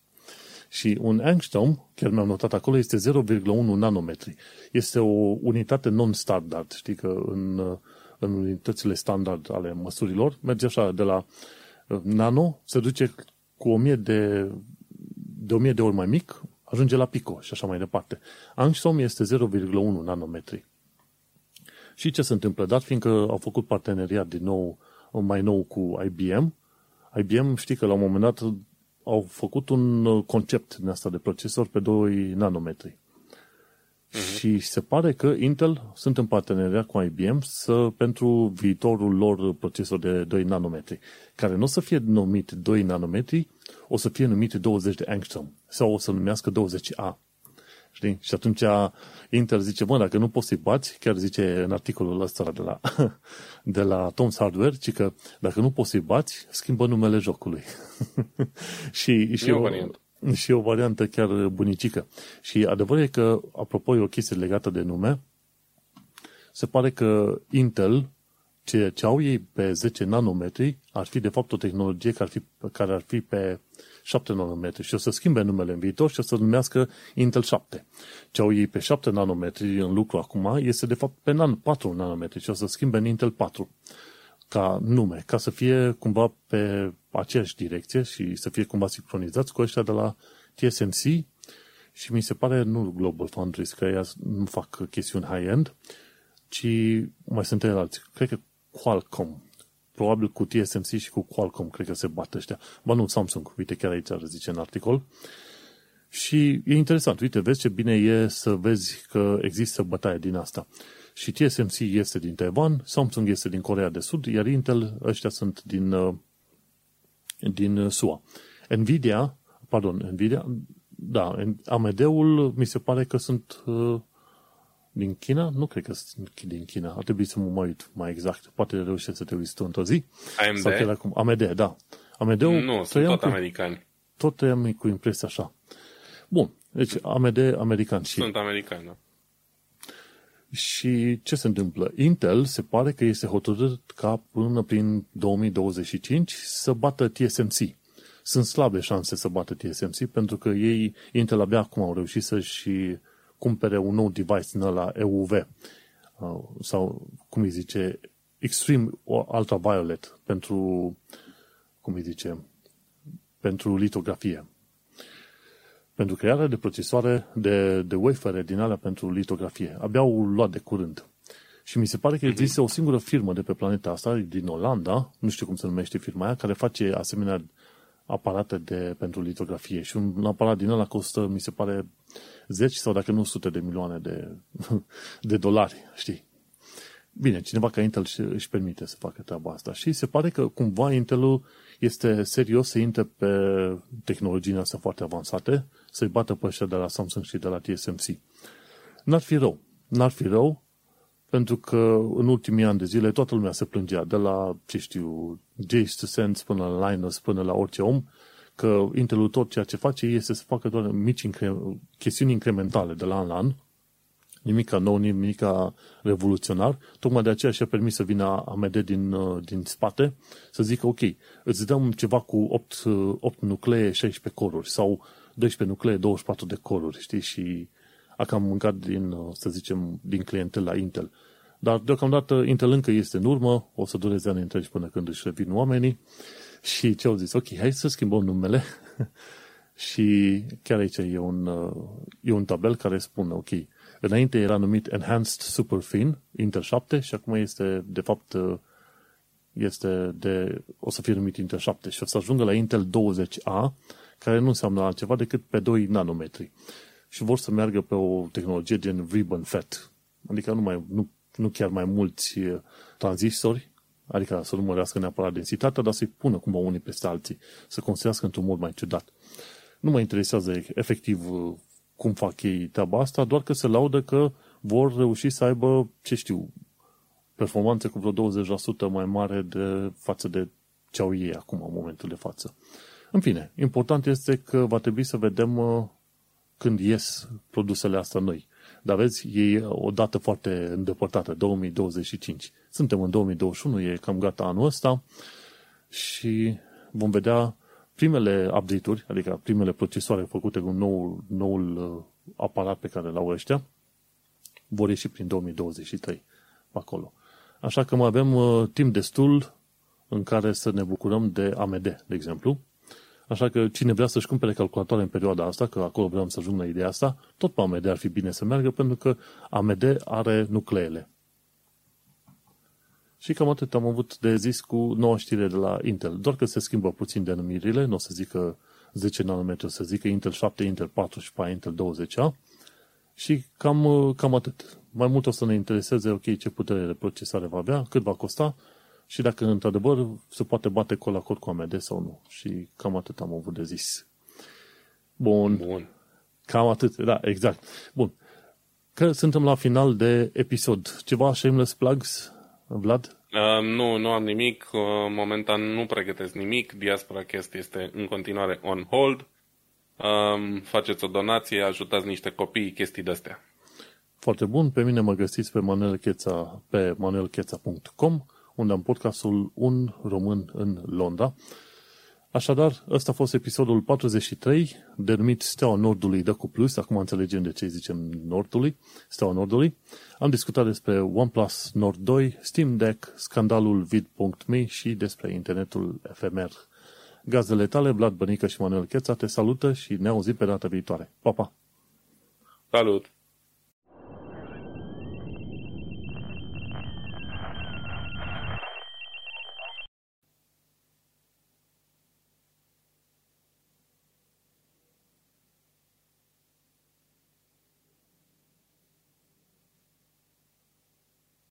Și un angstrom, chiar mi-am notat acolo, este 0,1 nanometri. Este o unitate non-standard. Știi că în, în unitățile standard ale măsurilor merge așa de la nano, se duce cu 1000 de, de 1000 de ori mai mic, ajunge la pico și așa mai departe. Angstrom este 0,1 nanometri. Și ce se întâmplă? Dat fiindcă au făcut parteneriat din nou, mai nou cu IBM, IBM știi că la un moment dat au făcut un concept din asta de procesor pe 2 nanometri. Uh-huh. Și se pare că Intel sunt în parteneriat cu IBM să, pentru viitorul lor procesor de 2 nanometri, care nu o să fie numit 2 nanometri, o să fie numit 20 de angstrom sau o să numească 20A. Știi? Și atunci Intel zice, bă, dacă nu poți să-i bați, chiar zice în articolul ăsta de la, de la Tom's Hardware, ci că dacă nu poți să-i bați, schimbă numele jocului. și, și, o, și o variantă chiar bunicică. Și adevărul e că, apropo, e o chestie legată de nume, se pare că Intel, ce, ce au ei pe 10 nanometri, ar fi de fapt o tehnologie care ar fi, care ar fi pe 7 nanometri și o să schimbe numele în viitor și o să numească Intel 7. Ce au ei pe 7 nanometri în lucru acum este de fapt pe nan 4 nanometri și o să schimbe în Intel 4 ca nume, ca să fie cumva pe aceeași direcție și să fie cumva sincronizați cu ăștia de la TSMC și mi se pare nu Global Foundries, că ei nu fac chestiuni high-end, ci mai sunt alții. Cred că Qualcomm probabil cu TSMC și cu Qualcomm, cred că se bat ăștia. Ba nu, Samsung, uite, chiar aici ar zice în articol. Și e interesant, uite, vezi ce bine e să vezi că există bătaie din asta. Și TSMC este din Taiwan, Samsung este din Corea de Sud, iar Intel, ăștia sunt din, uh, din SUA. Nvidia, pardon, Nvidia, da, AMD-ul mi se pare că sunt uh, din China? Nu cred că sunt din China. Ar trebui să mă mai uit mai exact. Poate reușesc să te uiți tu într-o zi. AMD? Sau chiar acum. AMD, da. AMD nu, sunt tot cu, americani. Tot am cu impresia așa. Bun. Deci AMD american și... Sunt americani, da. Și ce se întâmplă? Intel se pare că este hotărât ca până prin 2025 să bată TSMC. Sunt slabe șanse să bată TSMC pentru că ei, Intel abia acum au reușit să-și cumpere un nou device din la EUV uh, sau, cum îi zice, Extreme Ultraviolet pentru, cum îi zice, pentru litografie. Pentru crearea de procesoare de, de wafere din alea pentru litografie. Abia au luat de curând. Și mi se pare că există o singură firmă de pe planeta asta, din Olanda, nu știu cum se numește firma aia, care face asemenea aparate de, pentru litografie. Și un aparat din ăla costă, mi se pare, zeci sau dacă nu sute de milioane de, de dolari, știi? Bine, cineva ca Intel își permite să facă treaba asta și se pare că cumva Intelul este serios să intre pe tehnologiile astea foarte avansate, să-i bată pe ăștia de la Samsung și de la TSMC. N-ar fi rău. N-ar fi rău pentru că în ultimii ani de zile toată lumea se plângea, de la, ce știu, Jace Sense până la Linus, până la orice om, că Intelul tot ceea ce face este să facă doar mici incre- chestiuni incrementale de la an la an, nimica nou, nimica revoluționar, tocmai de aceea și-a permis să vină AMD din, uh, din spate, să zică, ok, îți dăm ceva cu 8, 8 uh, nuclee, 16 coruri, sau 12 nuclee, 24 de coruri, știi, și a cam mâncat din, uh, să zicem, din clientel la Intel. Dar deocamdată Intel încă este în urmă, o să dureze ani întregi până când își revin oamenii. Și ce au zis, ok, hai să schimbăm numele. Și chiar aici e un, uh, e un tabel care spune, ok, înainte era numit Enhanced Super Thin, Intel 7 și acum este, de fapt, uh, este de, o să fie numit Intel 7 și o să ajungă la Intel 20A, care nu înseamnă altceva decât pe 2 nanometri. Și vor să meargă pe o tehnologie gen ribbon FET, adică nu, mai, nu, nu chiar mai mulți uh, tranzistori, adică să nu mărească neapărat densitatea, dar să-i pună cumva unii peste alții, să construiască într-un mod mai ciudat. Nu mă interesează efectiv uh, cum fac ei treaba asta, doar că se laudă că vor reuși să aibă, ce știu, performanțe cu vreo 20% mai mare de față de ce au ei acum, în momentul de față. În fine, important este că va trebui să vedem uh, când ies produsele astea noi. Dar vezi, e o dată foarte îndepărtată, 2025. Suntem în 2021, e cam gata anul ăsta și vom vedea primele update-uri, adică primele procesoare făcute cu noul, noul uh, aparat pe care l-au ăștia, vor ieși prin 2023 acolo. Așa că mai avem uh, timp destul în care să ne bucurăm de AMD, de exemplu, Așa că cine vrea să-și cumpere calculatoare în perioada asta, că acolo vreau să ajung la ideea asta, tot pe AMD ar fi bine să meargă, pentru că AMD are nucleele. Și cam atât am avut de zis cu noua știre de la Intel. Doar că se schimbă puțin denumirile, nu o să zică 10 nanometri, o să zică Intel 7, Intel 4 și pe Intel 20A. Și cam, cam atât. Mai mult o să ne intereseze, ok, ce putere de procesare va avea, cât va costa și dacă într-adevăr se poate bate col acord cu AMD sau nu. Și cam atât am avut de zis. Bun. Bun. Cam atât, da, exact. Bun. Că suntem la final de episod. Ceva shameless plugs, Vlad? Uh, nu, nu am nimic. Uh, momentan nu pregătesc nimic. Diaspora Chest este în continuare on hold. Uh, faceți o donație, ajutați niște copii, chestii de-astea. Foarte bun. Pe mine mă găsiți pe manelcheța, pe manelcheța.com, unde am podcastul Un Român în Londra. Așadar, ăsta a fost episodul 43, denumit Steaua Nordului dă cu plus, acum înțelegem de ce zicem Nordului, Steaua Nordului. Am discutat despre OnePlus Nord 2, Steam Deck, scandalul vid.me și despre internetul efemer. Gazdele tale, Vlad Bănică și Manuel Cheța te salută și ne auzim pe data viitoare. Pa, pa! Salut!